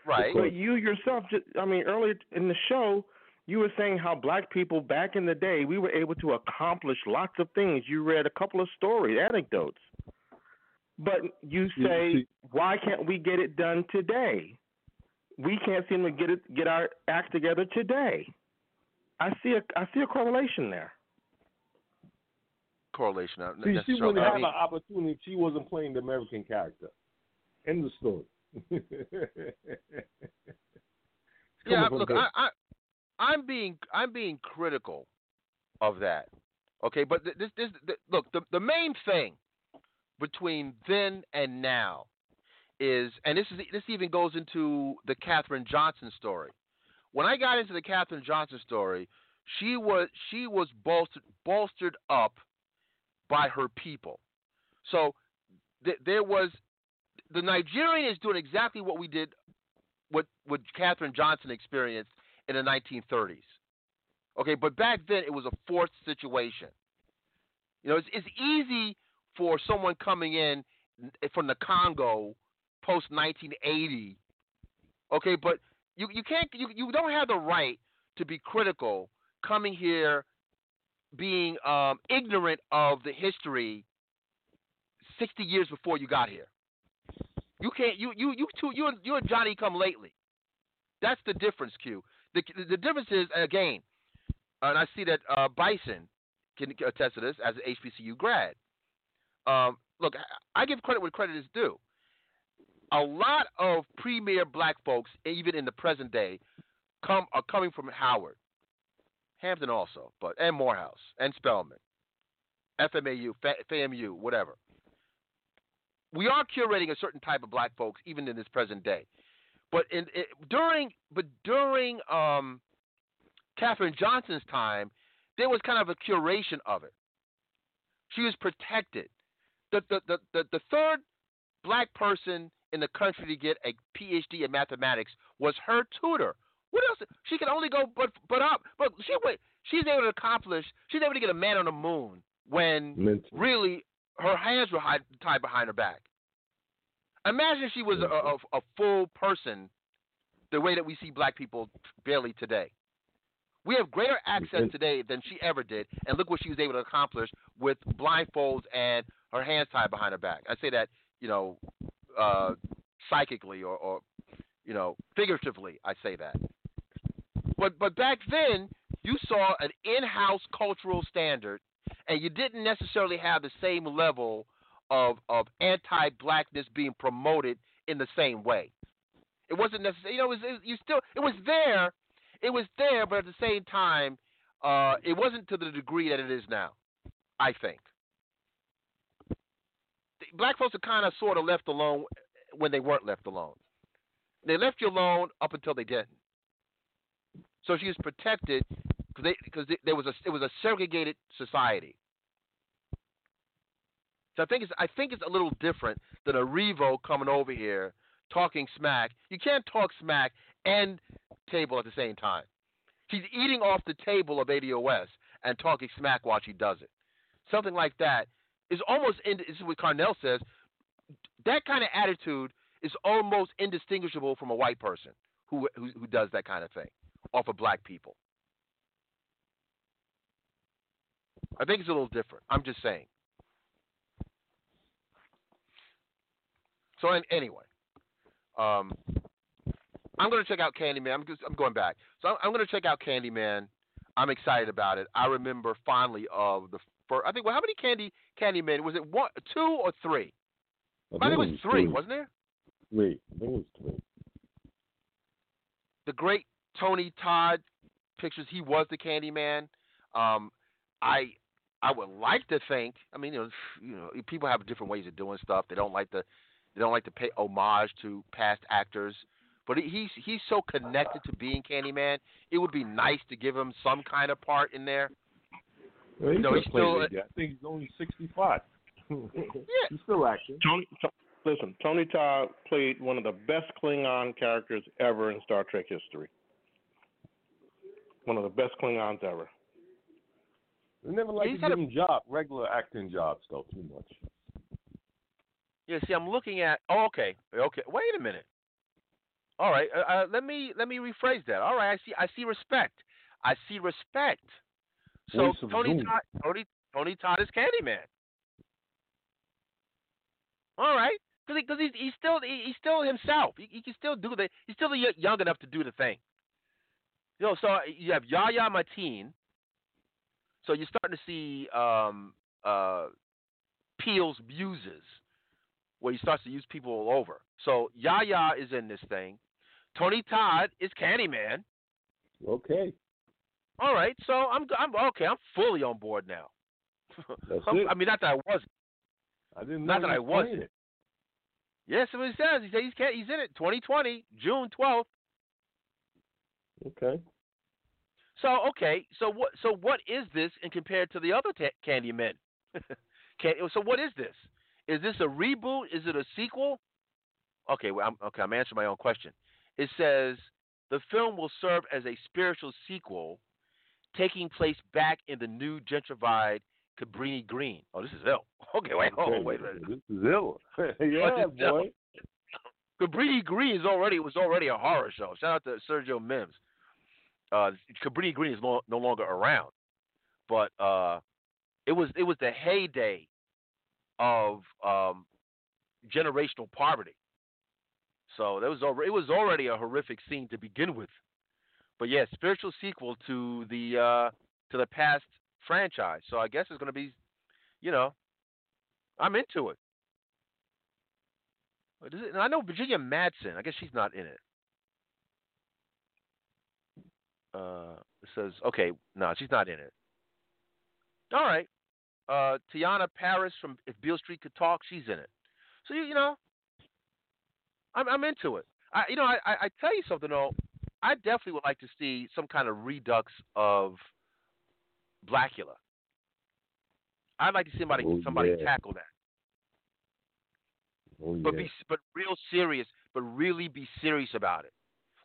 Right. But you yourself, just, I mean, earlier in the show, you were saying how black people back in the day we were able to accomplish lots of things. You read a couple of stories, anecdotes. But you say, why can't we get it done today? We can't seem to get it get our act together today. I see a I see a correlation there. Correlation. See, she wouldn't I have mean, an opportunity. She wasn't playing the American character. End the story. [LAUGHS] yeah, look, I, I, I'm being I'm being critical of that. Okay, but this this, look the the main thing between then and now is, and this is this even goes into the Katherine Johnson story. When I got into the Katherine Johnson story, she was she was bolstered bolstered up by her people. So th- there was the Nigerian is doing exactly what we did, what what Katherine Johnson experienced in the 1930s. Okay, but back then it was a forced situation. You know, it's, it's easy for someone coming in from the Congo post 1980. Okay, but you you can't you you don't have the right to be critical coming here being um, ignorant of the history 60 years before you got here. You can't you you you two you're you're Johnny come lately. That's the difference, Q. The the difference is again, and I see that uh, Bison can attest to this as an HBCU grad. Um, look, I give credit where credit is due. A lot of premier black folks, even in the present day, come are coming from Howard, Hampton also, but and Morehouse and Spelman, FMAU, FAMU, whatever. We are curating a certain type of black folks, even in this present day. But in, in during but during um, Katherine Johnson's time, there was kind of a curation of it. She was protected the, the, the, the, the third black person in the country to get a PhD in mathematics was her tutor. What else? She can only go but but up. But she wait. She's able to accomplish. She's able to get a man on the moon when Mental. really her hands were hide, tied behind her back. Imagine she was a, a, a full person, the way that we see black people barely today. We have greater access today than she ever did, and look what she was able to accomplish with blindfolds and her hands tied behind her back. I say that, you know, uh, psychically or, or, you know, figuratively. I say that. But but back then, you saw an in-house cultural standard, and you didn't necessarily have the same level of of anti-blackness being promoted in the same way. It wasn't necessary. You know, it was, it, you still it was there. It was there, but at the same time, uh, it wasn't to the degree that it is now. I think black folks are kind of sort of left alone when they weren't left alone. They left you alone up until they didn't. So she was protected because there was a it was a segregated society. So I think it's I think it's a little different than a Revo coming over here talking smack. You can't talk smack and table at the same time. She's eating off the table of ADOS and talking smack while she does it. Something like that is almost in, this is what Carnell says. That kind of attitude is almost indistinguishable from a white person who, who who does that kind of thing off of black people. I think it's a little different. I'm just saying. So anyway, um, I'm going to check out Candyman. I'm, just, I'm going back. So I'm, I'm going to check out Candyman I'm excited about it. I remember fondly of the first. I think. Well, how many Candy Candyman was it? One, two, or three? I think it was three, wasn't there? Three. I think it was three. The great Tony Todd pictures. He was the Candyman. Um, I I would like to think. I mean, you know, you know, people have different ways of doing stuff. They don't like to they don't like to pay homage to past actors. But he's he's so connected to being Candyman. It would be nice to give him some kind of part in there. Well, he No, could he's still- that. I think he's only sixty-five. [LAUGHS] Yeah. he's still acting. Tony, to, listen, Tony Todd played one of the best Klingon characters ever in Star Trek history. One of the best Klingons ever. They never like He's to had give a- him job, regular acting jobs though, too much. Yeah, see, I'm looking at. Oh, okay, okay. Wait a minute. All right, uh, uh, let me let me rephrase that. All right, I see. I see respect. I see respect. So Tony. Todd, Tony Tony Todd is Candyman. All right, because because he's he's still he, he's still himself. He, he can still do the. He's still young enough to do the thing. You know, so you have Yahya Mateen. So you're starting to see um, uh, Peele's muses, where he starts to use people all over. So Yahya is in this thing. Tony Todd is Candyman. Okay, All right, so I'm I'm okay. I'm fully on board now. [LAUGHS] that's I'm- it. I mean, not that I wasn't. I didn't not know that I was wasn't. it. Yes, that's what he says. He says he's he's in it. 2020, June 12th. Okay. So okay, so what so what is this in compared to the other ta- Candymen? [LAUGHS] Can, so what is this? Is this a reboot? Is it a sequel? Okay, well, I'm, okay, I'm answering my own question. It says the film will serve as a spiritual sequel, taking place back in the new gentrified Cabrini Green. Oh, this is ill. [LAUGHS] Okay, wait, on, wait a. This is ill. [LAUGHS] yeah, this is ill. boy. Cabrini Green is already was already a horror show. Shout out to Sergio Mims. Uh, Cabrini Green is no, no longer around, but uh, it was it was the heyday of um, generational poverty. So that was already, it was already a horrific scene to begin with. But yeah, spiritual sequel to the uh, to the past franchise. So I guess it's going to be, you know, I'm into it. It? I know Virginia Madsen. I guess she's not in it. Uh, it says okay. No, she's not in it. All right. Uh, Teyonah Parris from If Beale Street Could Talk, she's in it. So you, you know, I'm I'm into it. I you know I, I tell you something though. I definitely would like to see some kind of redux of Blackula. I'd like to see somebody Oh, somebody yeah. tackle that. Oh, but yeah. be but real serious, but really be serious about it.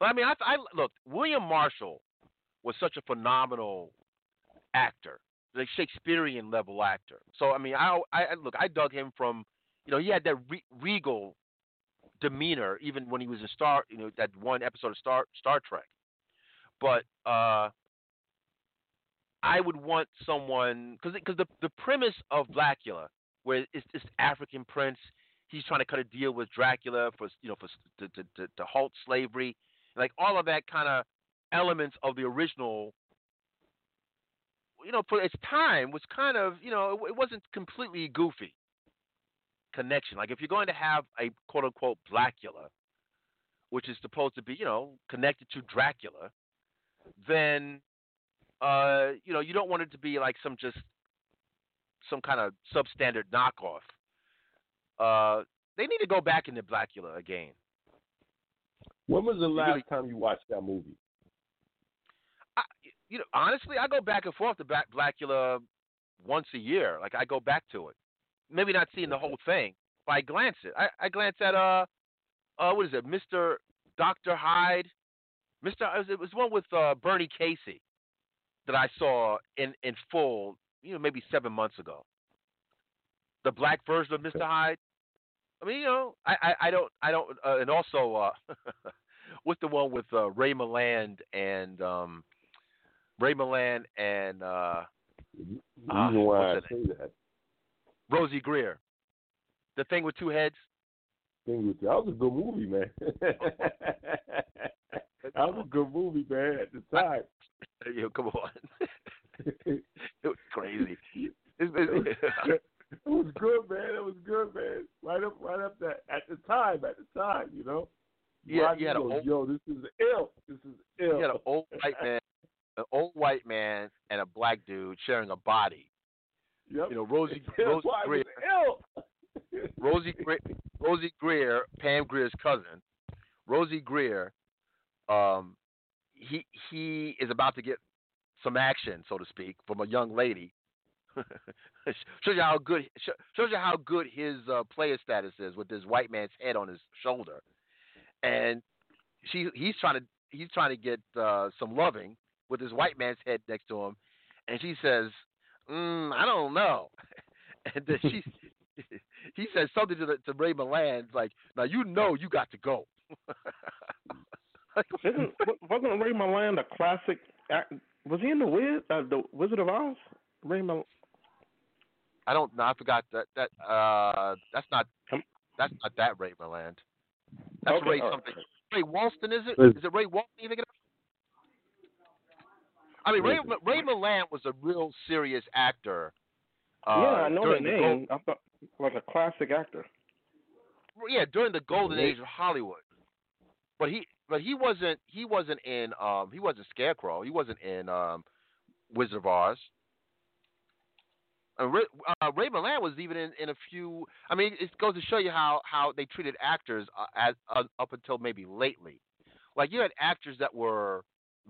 Well, I mean, I, I look. William Marshall was such a phenomenal actor, like Shakespearean level actor. So I mean, I I- look. I dug him from, you know, he had that re- regal demeanor even when he was in Star, you know, that one episode of Star Star Trek. But uh, I would want someone because because the the premise of Blackula, where it's this African prince, he's trying to cut a deal with Dracula for you know for to to, to, to halt slavery, like all of that kind of elements of the original. You know, for its time was kind of you know it, it wasn't completely goofy connection. Like if you're going to have a quote unquote Blackula, which is supposed to be you know connected to Dracula, then uh, you know you don't want it to be like some just some kind of substandard knockoff. Uh, they need to go back into Blackula again. When was the last really- time you watched that movie? You know, honestly, I go back and forth to Black Blackula once a year. Like I go back to it. Maybe not seeing the whole thing, but I glance it. I, I glance at uh, uh, what is it, Mister Doctor Hyde, Mister? It was, one with uh, Bernie Casey that I saw in in full. You know, maybe seven months ago. The black version of Mister Hyde. I mean, you know, I I, I don't I don't, uh, and also uh, [LAUGHS] what's the one with uh, Ray Milland and um, Ray Milland and uh, The Ah, reason why I say that Rosey Grier. The thing with two heads. thing with that was a good movie, man. [LAUGHS] [LAUGHS] that was a good movie, man. At the time, [LAUGHS] know, come on. it was crazy. It's, it, it was good, man. It was good, man. Right up, right up that at the time, at the time, you know. Yeah, you had old, yo, This is ill. You had an old white man, an old white man, and a black dude sharing a body. Yep. You know, Rosie, [LAUGHS] Rosey Grier. [LAUGHS] Rosie, Gre- Rosey Grier, Pam Grier's cousin, Rosey Grier. Um, he he is about to get some action, so to speak, from a young lady. [LAUGHS] shows you how good shows you how good his uh, player status is with this white man's head on his shoulder, and she he's trying to he's trying to get uh, some loving with his white man's head next to him, and she says, mm, "I don't know," [LAUGHS] and then she [LAUGHS] [LAUGHS] he says something to the, to Ray Milland like, "Now you know you got to go." Isn't wasn't Ray Milland a classic? Act, was he in the Wiz, uh, the Wizard of Oz? Ray Milland. I don't know. I forgot that that uh that's not that's not that Ray Milland. That's Okay, Ray all right. something. Ray Walston is it? Is- Is it Ray Walston? You thinking of? I mean, Ray? Ray Milland was a real serious actor. Uh, yeah, I know the gold- name. I thought like a classic actor. yeah, during the golden age of Hollywood. But he but he wasn't he wasn't in um he wasn't Scarecrow. He wasn't in um Wizard of Oz. And Ray, uh, Ray Milland was even in, in a few. I mean, it goes to show you how how they treated actors uh, as uh, up until maybe lately. Like you had actors that were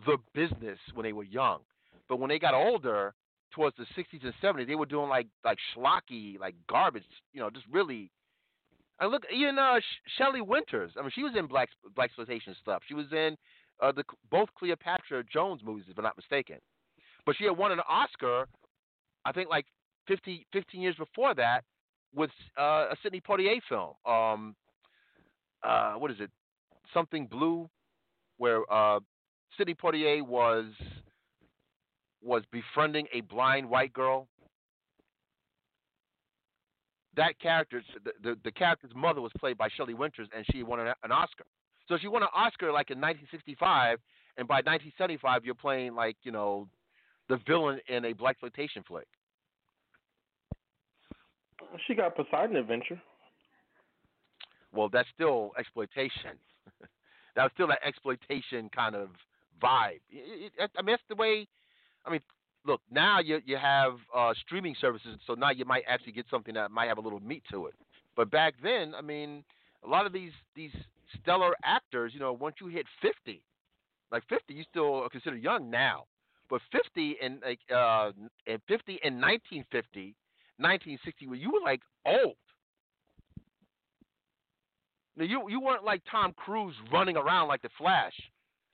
the business when they were young, but when they got older, towards the 60s and 70s, they were doing like like schlocky, like garbage. You know, just really and look, even uh, Sh- Shelley Winters. I mean, she was in black black exploitation stuff. She was in uh, the both Cleopatra Jones movies, if I'm not mistaken. But she had won an Oscar, I think, like 50, 15 years before that, with uh, a Sidney Poitier film. Um, uh, what is it? Something Blue, where uh, Sidney Poitier was was befriending a blind white girl that character, the, the, the character's mother was played by Shelley Winters, and she won an, an Oscar. So she won an Oscar like in 1965, and by 1975, you're playing like you know, the villain in a black exploitation flick. She got Poseidon Adventure. Well, that's still exploitation. [LAUGHS] that was still that exploitation kind of vibe. It- it- I mean, that's the way. I mean, look, now you you have uh, streaming services, so now you might actually get something that might have a little meat to it. But back then, I mean, a lot of these these stellar actors, you know, once you hit fifty, like fifty, you still are considered young now. But fifty and like uh, and fifty in 1950, 1960, where you were like old. Now, you you weren't like Tom Cruise running around like the Flash.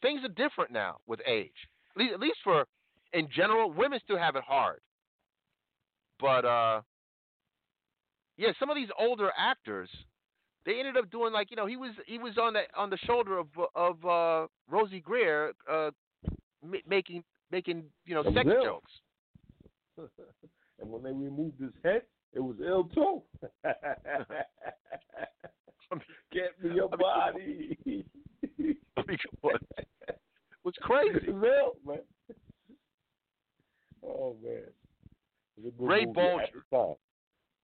Things are different now with age. At least, for in general, women still have it hard. But uh yeah, some of these older actors, they ended up doing like you know he was he was on the on the shoulder of of uh Rosey Grier uh ma- making making you know sex ill. jokes. [LAUGHS] and when they removed his head, it was ill too. [LAUGHS] [LAUGHS] Get me your body. I mean, [LAUGHS] what? What's crazy? It's [LAUGHS] ill, man. Oh man. It was a good Ray movie at the time.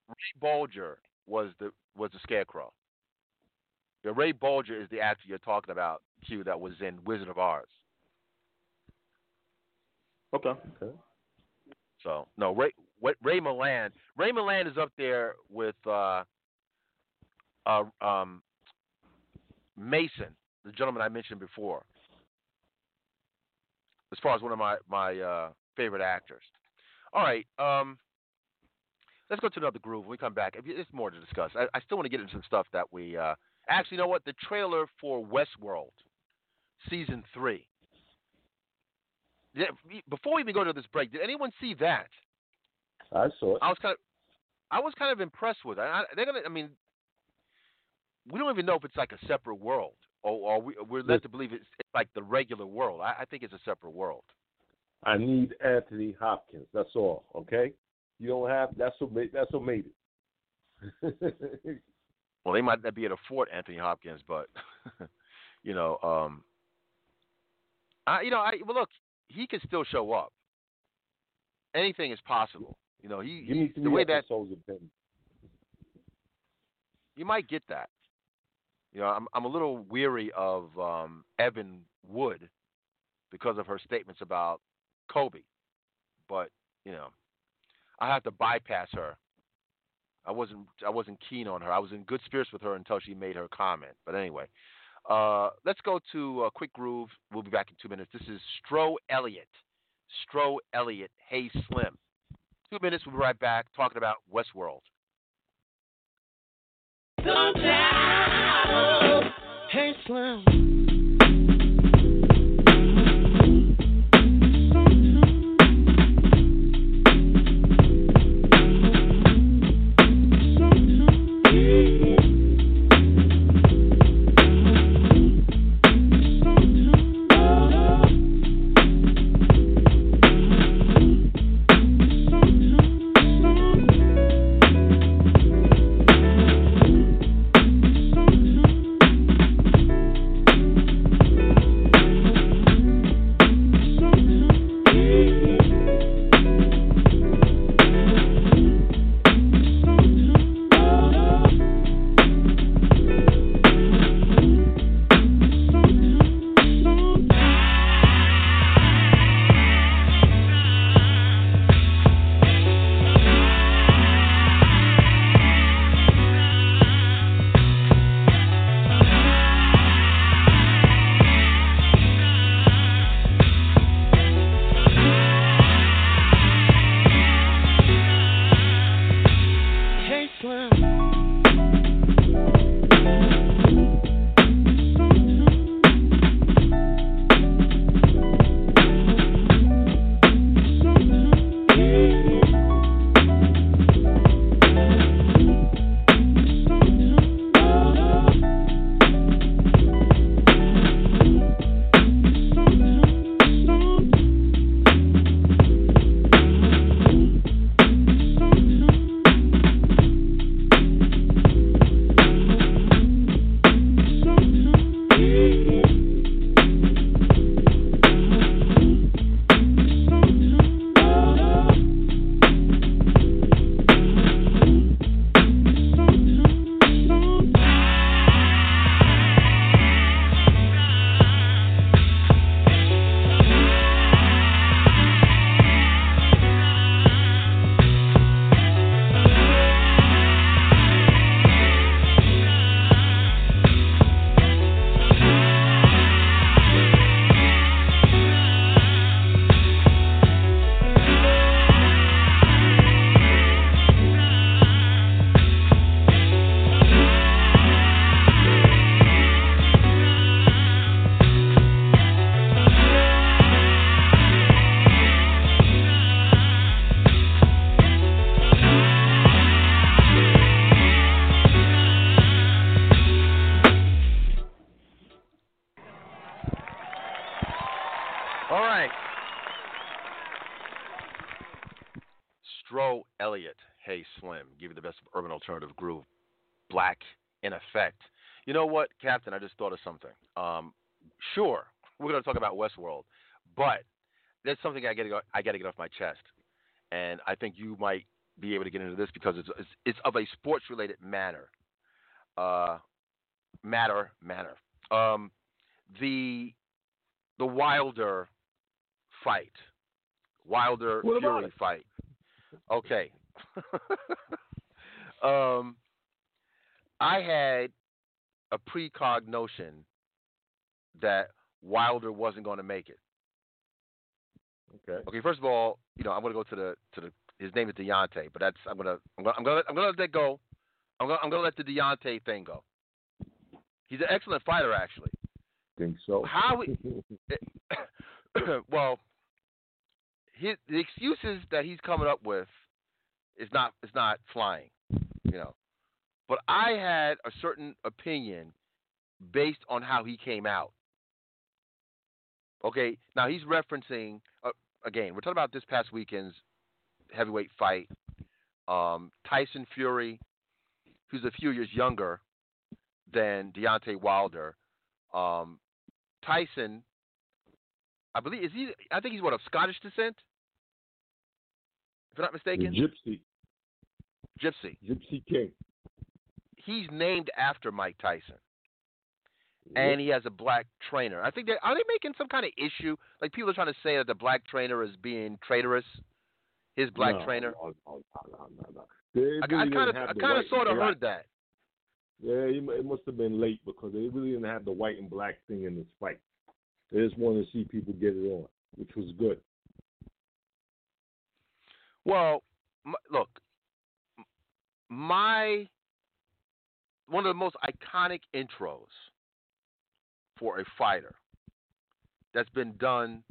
Ray Bolger was the was the Scarecrow. The Ray Bolger is the actor you're talking about, Q, that was in Wizard of Oz. Okay. Okay. So no, Ray what Ray Milland. Ray Milland is up there with uh, uh, um, Mason, the gentleman I mentioned before, as far as one of my my uh, favorite actors. All right, um, let's go to another groove. When we come back, there's more to discuss. I, I still want to get into some stuff that we uh, actually, you know what? The trailer for Westworld season three. Before we even go to this break, did anyone see that? I saw it. I was kind of, I was kind of impressed with it. I, they're gonna, I mean, we don't even know if it's like a separate world, or, or we, we're led to believe it's, it's like the regular world. I, I think it's a separate world. I need Anthony Hopkins. That's all. Okay. You don't have. That's what made. That's what made it. [LAUGHS] Well, they might not be able to afford Anthony Hopkins, but [LAUGHS] you know, um, I, you know, I well, look, he can still show up. anything is possible. You know, he, he the way that episodes of him. you might get that. You know, I'm I'm a little weary of um, Evan Wood because of her statements about Kobe, but you know, I have to bypass her. I wasn't I wasn't keen on her. I was in good spirits with her until she made her comment. But anyway, uh, let's go to a quick groove. We'll be back in two minutes. This is Stro Elliott. Stro Elliott. Hey Slim. Two minutes. We'll be right back talking about Westworld. Hey Slim. Slim, give you the best of urban alternative groove, black in effect. You know what, Captain? I just thought of something. Um, sure, we're going to talk about Westworld, but there's something I got to I got to get off my chest, and I think you might be able to get into this because it's it's, it's of a sports related manner. Uh, matter manner. Um, the the Wilder fight, Wilder Fury it? fight. Okay. [LAUGHS] um, I had a precognition that Wilder wasn't going to make it. Okay. Okay, first of all, you know I'm going to go to the to the his name is Deontay, but that's I'm gonna I'm gonna I'm gonna, I'm gonna let that go. I'm gonna I'm gonna let the Deontay thing go. He's an excellent fighter, actually. Think so? How we- [LAUGHS] [COUGHS] well, his, the excuses that he's coming up with is not is not flying, you know. But I had a certain opinion based on how he came out. Okay, now he's referencing uh, again. We're talking about this past weekend's heavyweight fight. Um, Tyson Fury, who's a few years younger than Deontay Wilder. Um, Tyson, I believe, is he? I think he's what of Scottish descent. If I'm not The mistaken. Gypsy, Gypsy. Gypsy King. He's named after Mike Tyson. and he has a black trainer. I think they are they making some kind of issue. Like people are trying to say that the black trainer is being traitorous. His black no, trainer. No, no, no, no, no. I kind of I kind of sort of heard that. Yeah, it must have been late because they really didn't have the white and black thing in this fight. They just wanted to see people get it on, which was good. Well, m- look, my one of the most iconic intros for a fighter that's been done,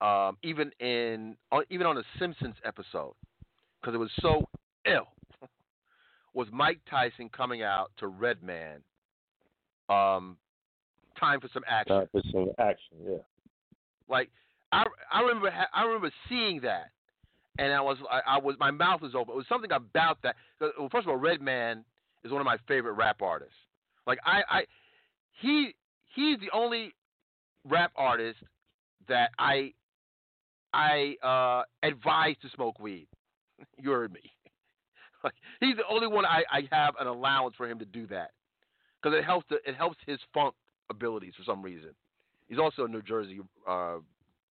um, even in on, even on a Simpsons episode, because it was so ill, [LAUGHS] was Mike Tyson coming out to Redman. Um, time for some action. Time for some action, yeah. Like I, I remember, ha- I remember seeing that, and I was, I, I was, my mouth was open. It was something about that. Well, first of all, Redman is one of my favorite rap artists. Like I, I, he, he's the only rap artist that I, I uh, advise to smoke weed. [LAUGHS] you heard me. [LAUGHS] Like he's the only one I, I have an allowance for him to do that because it helps, the, it helps his funk abilities for some reason. He's also a New Jersey, uh,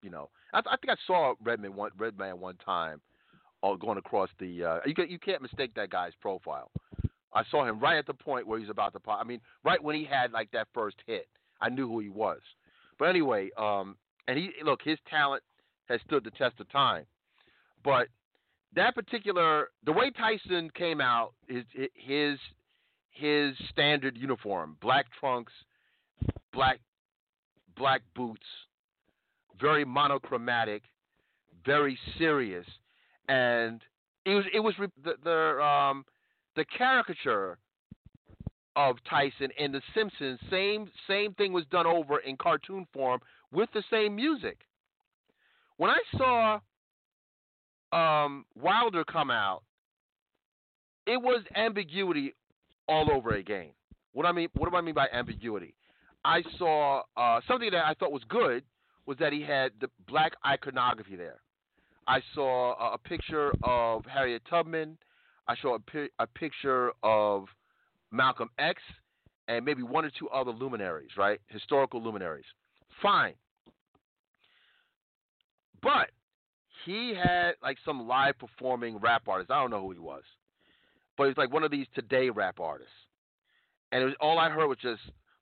you know. I, I think I saw Redman one Redman one time, uh, going across the. Uh, you can, you can't mistake that guy's profile. I saw him right at the point where he's about to pop. I mean, right when he had like that first hit, I knew who he was. But anyway, um, and he look his talent has stood the test of time. But that particular the way Tyson came out, his his his standard uniform, black trunks, black black boots, very monochromatic, very serious, and it was it was the the um the caricature of Tyson in The Simpsons. Same same thing was done over in cartoon form with the same music. When I saw um, Wilder come out, it was ambiguity all over again. What I mean, what do I mean by ambiguity? I saw uh, something that I thought was good was that he had the black iconography there. I saw a, a picture of Harriet Tubman. I saw a, pi- a picture of Malcolm X and maybe one or two other luminaries, right? Historical luminaries. Fine. But he had like some live performing rap artist. I don't know who he was. But he's like one of these today rap artists. And it was all I heard was just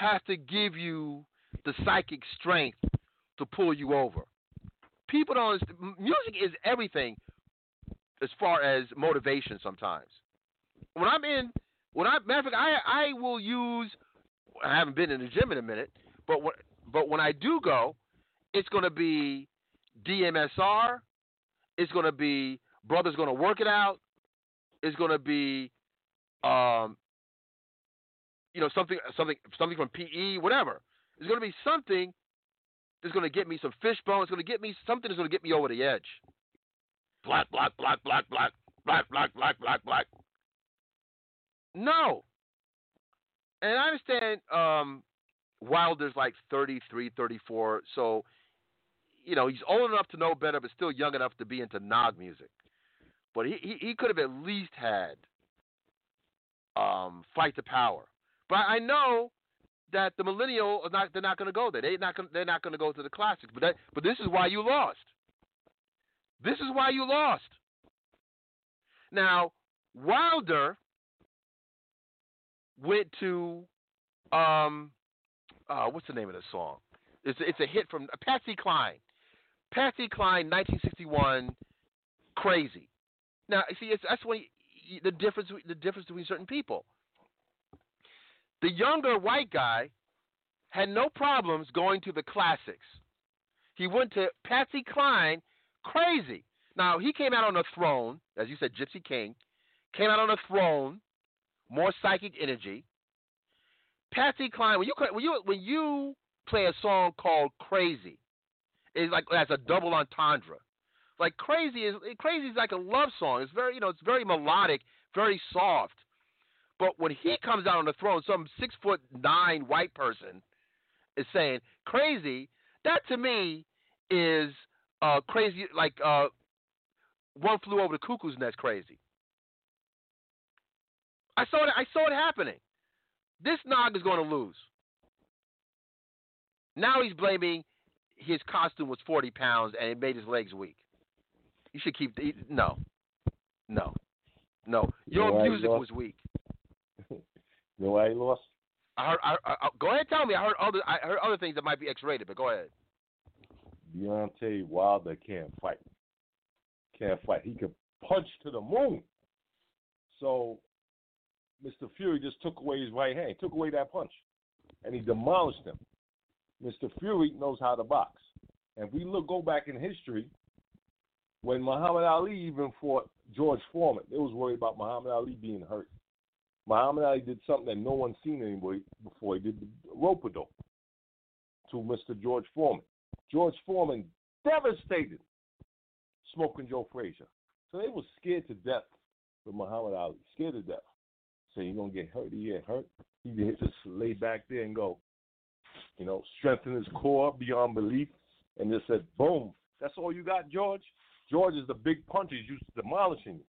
has to give you the psychic strength to pull you over. People don't. Music is everything as far as motivation. Sometimes when I'm in, when I matter of fact, I I will use. I haven't been in the gym in a minute, but but when I do go, it's going to be DMSR. It's going to be brothers going to work it out. It's going to be, um, you know, something something something from PE, whatever. It's going to be something that's going to get me some fishbone. It's going to get me something that's going to get me over the edge. Black, black, black, black, black, black, black, black, black, black. No. And I understand um, Wilder's like 33, 34, so you know he's old enough to know better, but still young enough to be into nog music. But he he, he could have at least had um, fight the power. But I know that the millennial are not they're not going to go there. They're not gonna, they're not going to go to the classics. But that but this is why you lost. This is why you lost. Now Wilder went to um uh, what's the name of the song? It's a, it's a hit from Patsy Cline. Patsy Cline, 1961, crazy. Now, see, that's when you, the difference the difference between certain people. The younger white guy had no problems going to the classics. He went to Patsy Cline, crazy. Now he came out on a throne, as you said, Gypsy King, came out on a throne, more psychic energy. Patsy Cline, when you when you when you play a song called Crazy, it's like that's a double entendre. Like Crazy is Crazy is like a love song. It's very you know it's very melodic, very soft. But when he comes out on the throne, some six foot nine white person is saying Crazy. That to me is uh, crazy, like uh, one flew over the cuckoo's nest. Crazy. I saw it. I saw it happening. This nog is going to lose. Now he's blaming his costume was 40 pounds and it made his legs weak. You should keep the, no, no, no. Your know music was weak. You know why he lost? I heard. I, I, go ahead, tell me. I heard other. I heard other things that might be X-rated, but go ahead. Deontay Wilder can't fight. Can't fight. He can punch to the moon. So Mr. Fury just took away his right hand, took away that punch, and he demolished him. Mr. Fury knows how to box. And if we look go back in history, when Muhammad Ali even fought George Foreman, they was worried about Muhammad Ali being hurt. Muhammad Ali did something that no one's seen anybody before. He did the rope to Mr. George Foreman. George Foreman devastated Smoking Joe Frazier. So they were scared to death with Muhammad Ali, scared to death. So you're gonna get hurt, he get hurt. He just lay back there and go, you know, strengthen his core beyond belief, and just said, boom. That's all you got, George. George is the big punches used to demolishing you.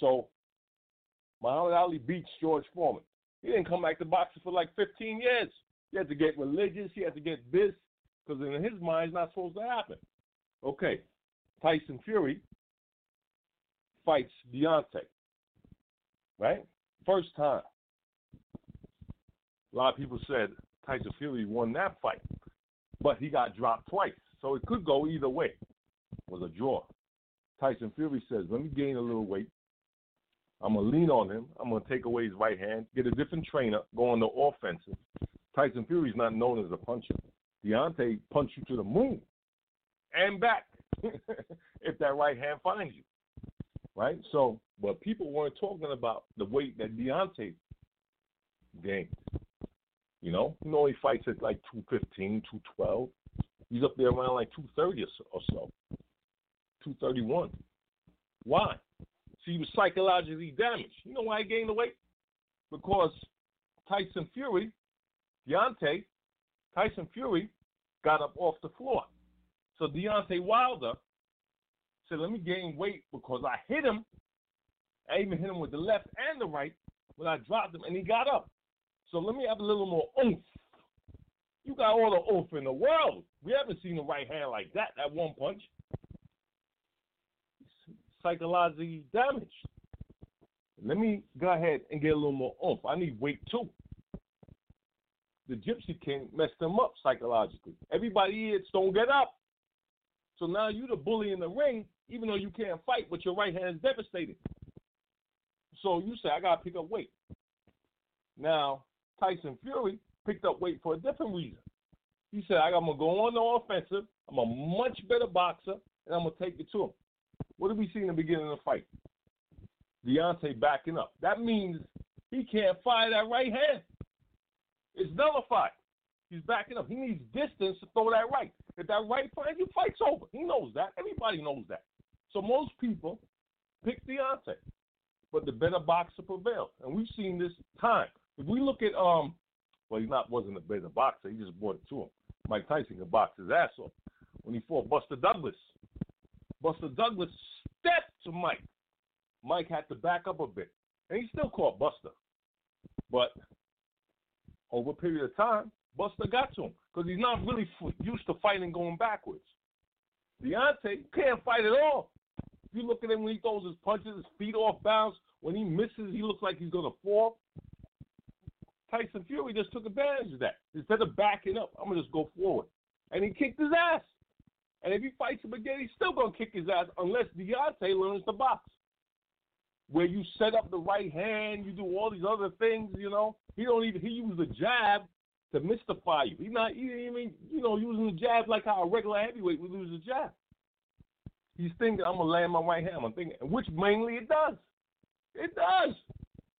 So Muhammad Ali beats George Foreman. He didn't come back to boxing for like 15 years. He had to get religious. He had to get this because in his mind, it's not supposed to happen. Okay, Tyson Fury fights Deontay, right? First time. A lot of people said Tyson Fury won that fight, but he got dropped twice, so it could go either way. It was a draw. Tyson Fury says, "Let me gain a little weight. I'm gonna lean on him. I'm gonna take away his right hand, get a different trainer, go on the offensive. Tyson Fury's not known as a puncher. Deontay punch you to the moon and back [LAUGHS] if that right hand finds you. Right? So, but people weren't talking about the weight that Deontay gained. You know, know he fights at like 215, 212. He's up there around like 230 or so, 231. Why? See, he was psychologically damaged. You know why he gained the weight? Because Tyson Fury, Deontay, Tyson Fury got up off the floor. So Deontay Wilder said, let me gain weight because I hit him. I even hit him with the left and the right when I dropped him, and he got up. So let me have a little more oomph. You got all the oomph in the world. We haven't seen a right hand like that, that one punch. Psychologically damaged. Let me go ahead and get a little more oomph. I need weight too the Gypsy King messed them up psychologically. Everybody hits don't get up. So now you the bully in the ring, even though you can't fight, but your right hand is devastated. So you say, I gotta pick up weight. Now, Tyson Fury picked up weight for a different reason. He said, I'm gonna go on the offensive, I'm a much better boxer, and I'm gonna take it to him. What did we see in the beginning of the fight? Deontay backing up. That means he can't fire that right hand. It's nullified. He's backing up. He needs distance to throw that right. If that right finds you, fight's over. He knows that. Everybody knows that. So most people pick Deontay, but the better boxer prevails, and we've seen this time. If we look at um, well, he not wasn't a better boxer. He just brought it to him. Mike Tyson could box his ass off when he fought Buster Douglas. Buster Douglas stepped to Mike. Mike had to back up a bit, and he still caught Buster. But over a period of time, Buster got to him because he's not really used to fighting going backwards. Deontay can't fight at all. You look at him when he throws his punches, his feet off bounds. When he misses, he looks like he's going to fall. Tyson Fury just took advantage of that. Instead of backing up, I'm going to just go forward. And he kicked his ass. And if he fights him again, he's still to kick his ass unless Deontay learns to box where you set up the right hand, you do all these other things, you know. He don't even he used a jab to mystify you. He's not even you know using the jab like how a regular heavyweight would use a jab. He's thinking I'm gonna land my right hand. I'm thinking, which mainly it does. It does.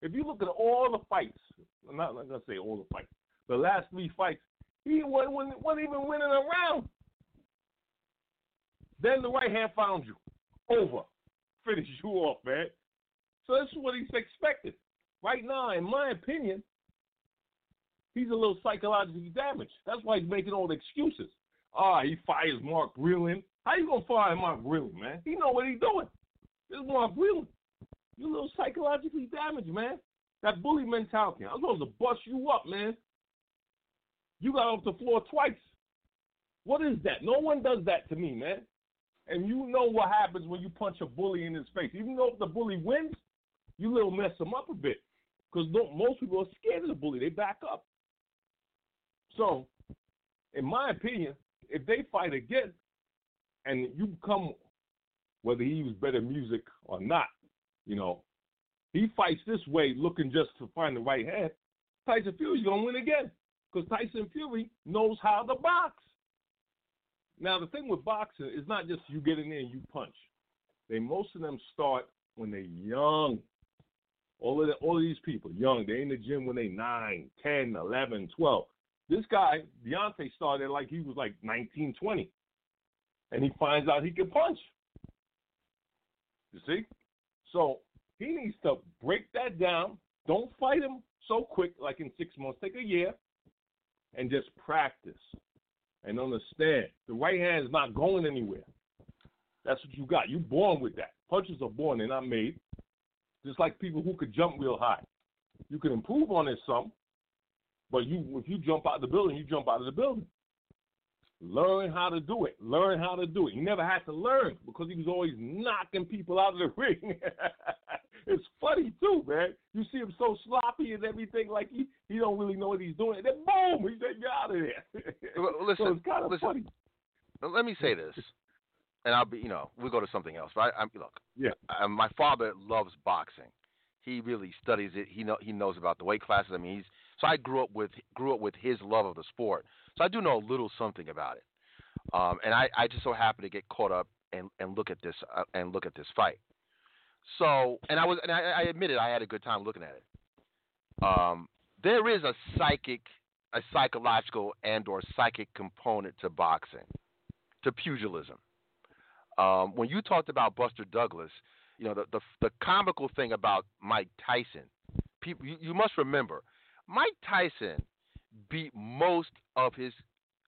If you look at all the fights, I'm not, I'm not gonna say all the fights. The last three fights, he wasn't, wasn't even winning a round. Then the right hand found you. Over. Finish you off, man. So that's what he's expected. Right now, in my opinion, he's a little psychologically damaged. That's why he's making all the excuses. Ah, he fires Mark Breland. How you gonna fire Mark Breland, man? He know what he's doing. This is Mark Breland. You a little psychologically damaged, man. That bully mentality. I'm supposed to bust you up, man. You got off the floor twice. What is that? No one does that to me, man. And you know what happens when you punch a bully in his face. Even though if the bully wins, you little mess him up a bit. Because most people are scared of the bully. They back up. So, in my opinion, if they fight again and you come, whether he was better music or not, you know, he fights this way looking just to find the right hand, Tyson Fury's going to win again because Tyson Fury knows how to box. Now, the thing with boxing is not just you get in there and you punch. They most of them start when they're young. All of the, all of these people young. They in the gym when they 9, 10, 11, 12. This guy, Deontay, started like he was like 19, 20. And he finds out he can punch. You see? So he needs to break that down. Don't fight him so quick, like in six months. Take a year and just practice and understand the right hand is not going anywhere. That's what you got. You're born with that. Punches are born, they're not made. Just like people who could jump real high. You can improve on it some, but you if you jump out of the building, you jump out of the building. Learn how to do it. Learn how to do it. He never had to learn because he was always knocking people out of the [LAUGHS] ring. it's funny too, man. You see him so sloppy and everything, like he he don't really know what he's doing. And then boom, he said, "Get out of there." Well, [LAUGHS] listen, so it's kind of listen. funny. Let me say this, and I'll be, you know, we'll go to something else. But I, I'm, look, Yeah. I, my father loves boxing. He really studies it. He know he knows about the weight classes. I mean, he's so I grew up with grew up with his love of the sport. So I do know a little something about it. Um, and I, I just so happen to get caught up and, and look at this uh, and look at this fight. So and I was and I, I admitted I had a good time looking at it. Um, there is a psychic, a psychological and or psychic component to boxing, to pugilism. Um, when you talked about Buster Douglas, you know the, the the comical thing about Mike Tyson. People, you, you must remember, Mike Tyson beat most of his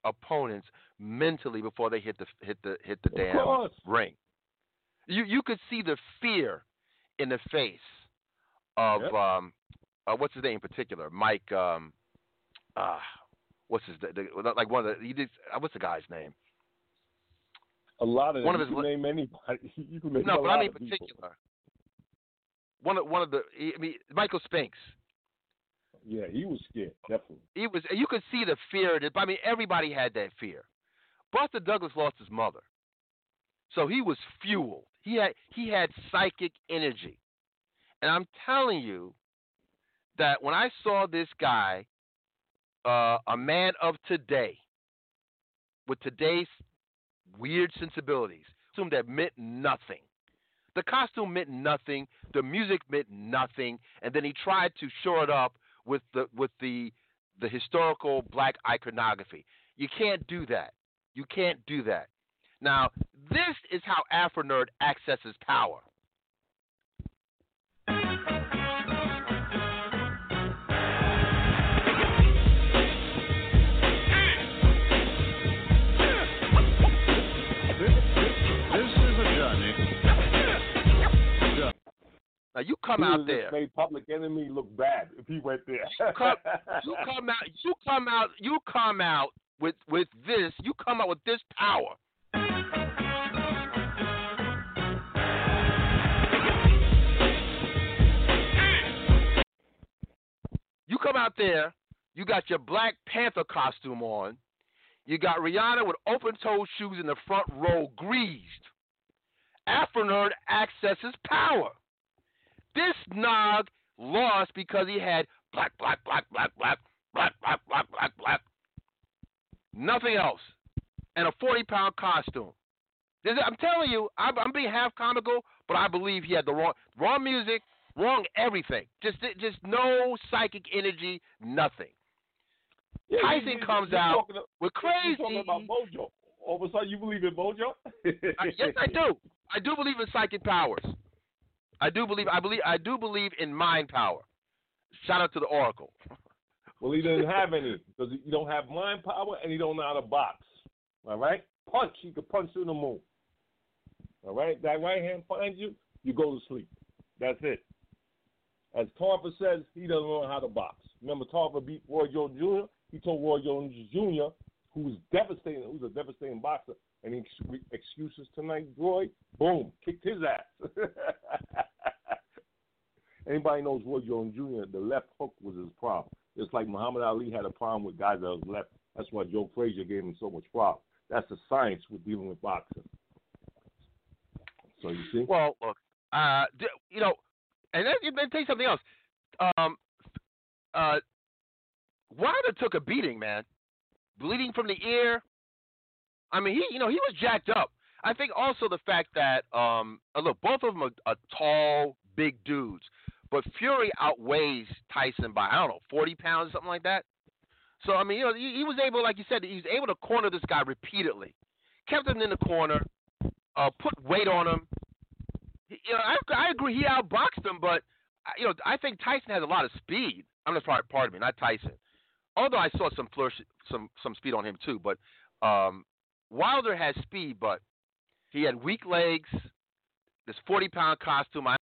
opponents mentally before they hit the hit the hit the damn ring. You you could see the fear in the face of Yep. um uh, what's his name in particular, Mike um uh what's his the, the, like one of the he did uh, what's the guy's name? A lot of them. One of you his li- name anybody. [LAUGHS] You can name No, a but lot I mean of people. One of one of the I mean Michael Spinks. Yeah, he was scared, definitely. He was you could see the fear it. I mean everybody had that fear. Buster Douglas lost his mother. So he was fueled. He had he had psychic energy. And I'm telling you that when I saw this guy, uh, a man of today, with today's weird sensibilities, costume that meant nothing. The costume meant nothing. The music meant nothing. And then he tried to shore it up with the with the the historical black iconography. You can't do that. You can't do that. Now, this is how Afro Nerd accesses power. Now you come out there. Made Public Enemy look bad if he went there. You come, you come out. You come out. You come out with with this. You come out with this power. You come out there. You got your Black Panther costume on. You got Rihanna with open-toed shoes in the front row, greased. Afro Nerd accesses power. This nog lost because he had black, black, black, black, black, black, black, black, black, black. Nothing else. And a 40 pound costume. This I'm telling you, I'm, I'm being half comical, but I believe he had the wrong wrong music, wrong everything. Just just no psychic energy, nothing. Yeah, Tyson you- comes out to- with crazy. talking about Mojo. All of a sudden, you believe in Mojo? I, yes, I do. I do believe in psychic powers. I do believe. I believe. I do believe in mind power. Shout out to the Oracle. Well, he doesn't have any because you don't have mind power and you don't know how to box. All right? Punch, he could punch through the moon. All right? That right hand finds you, you go to sleep. That's it. As Tarver says, he doesn't know how to box. Remember, Tarver beat Roy Jones Jr. He told Roy Jones Jr., who was devastating, who's a devastating boxer, and he ex- excuses tonight, Roy, boom, kicked his ass. [LAUGHS] Anybody knows Roy Jones Jr., the left hook was his problem. It's like Muhammad Ali had a problem with guys that was left. That's why Joe Frazier gave him so much problem. That's the science with dealing with boxing. So you see? Well, look, uh, you know, and then, me tell you something else. Um, uh, Wilder took a beating, man, bleeding from the ear. I mean, he, you know, he was jacked up. I think also the fact that, um, look, both of them are, are tall, big dudes, but Fury outweighs Tyson by I don't know, forty pounds, or something like that. So I mean, you know, he, he was able, like you said, he was able to corner this guy repeatedly, kept him in the corner, uh, put weight on him. You know, I, I agree he outboxed him, but you know, I think Tyson has a lot of speed. I'm just part, pardon me, not Tyson. Although I saw some flourish, some some speed on him too, but um, Wilder has speed, but he had weak legs. This 40 pound costume, I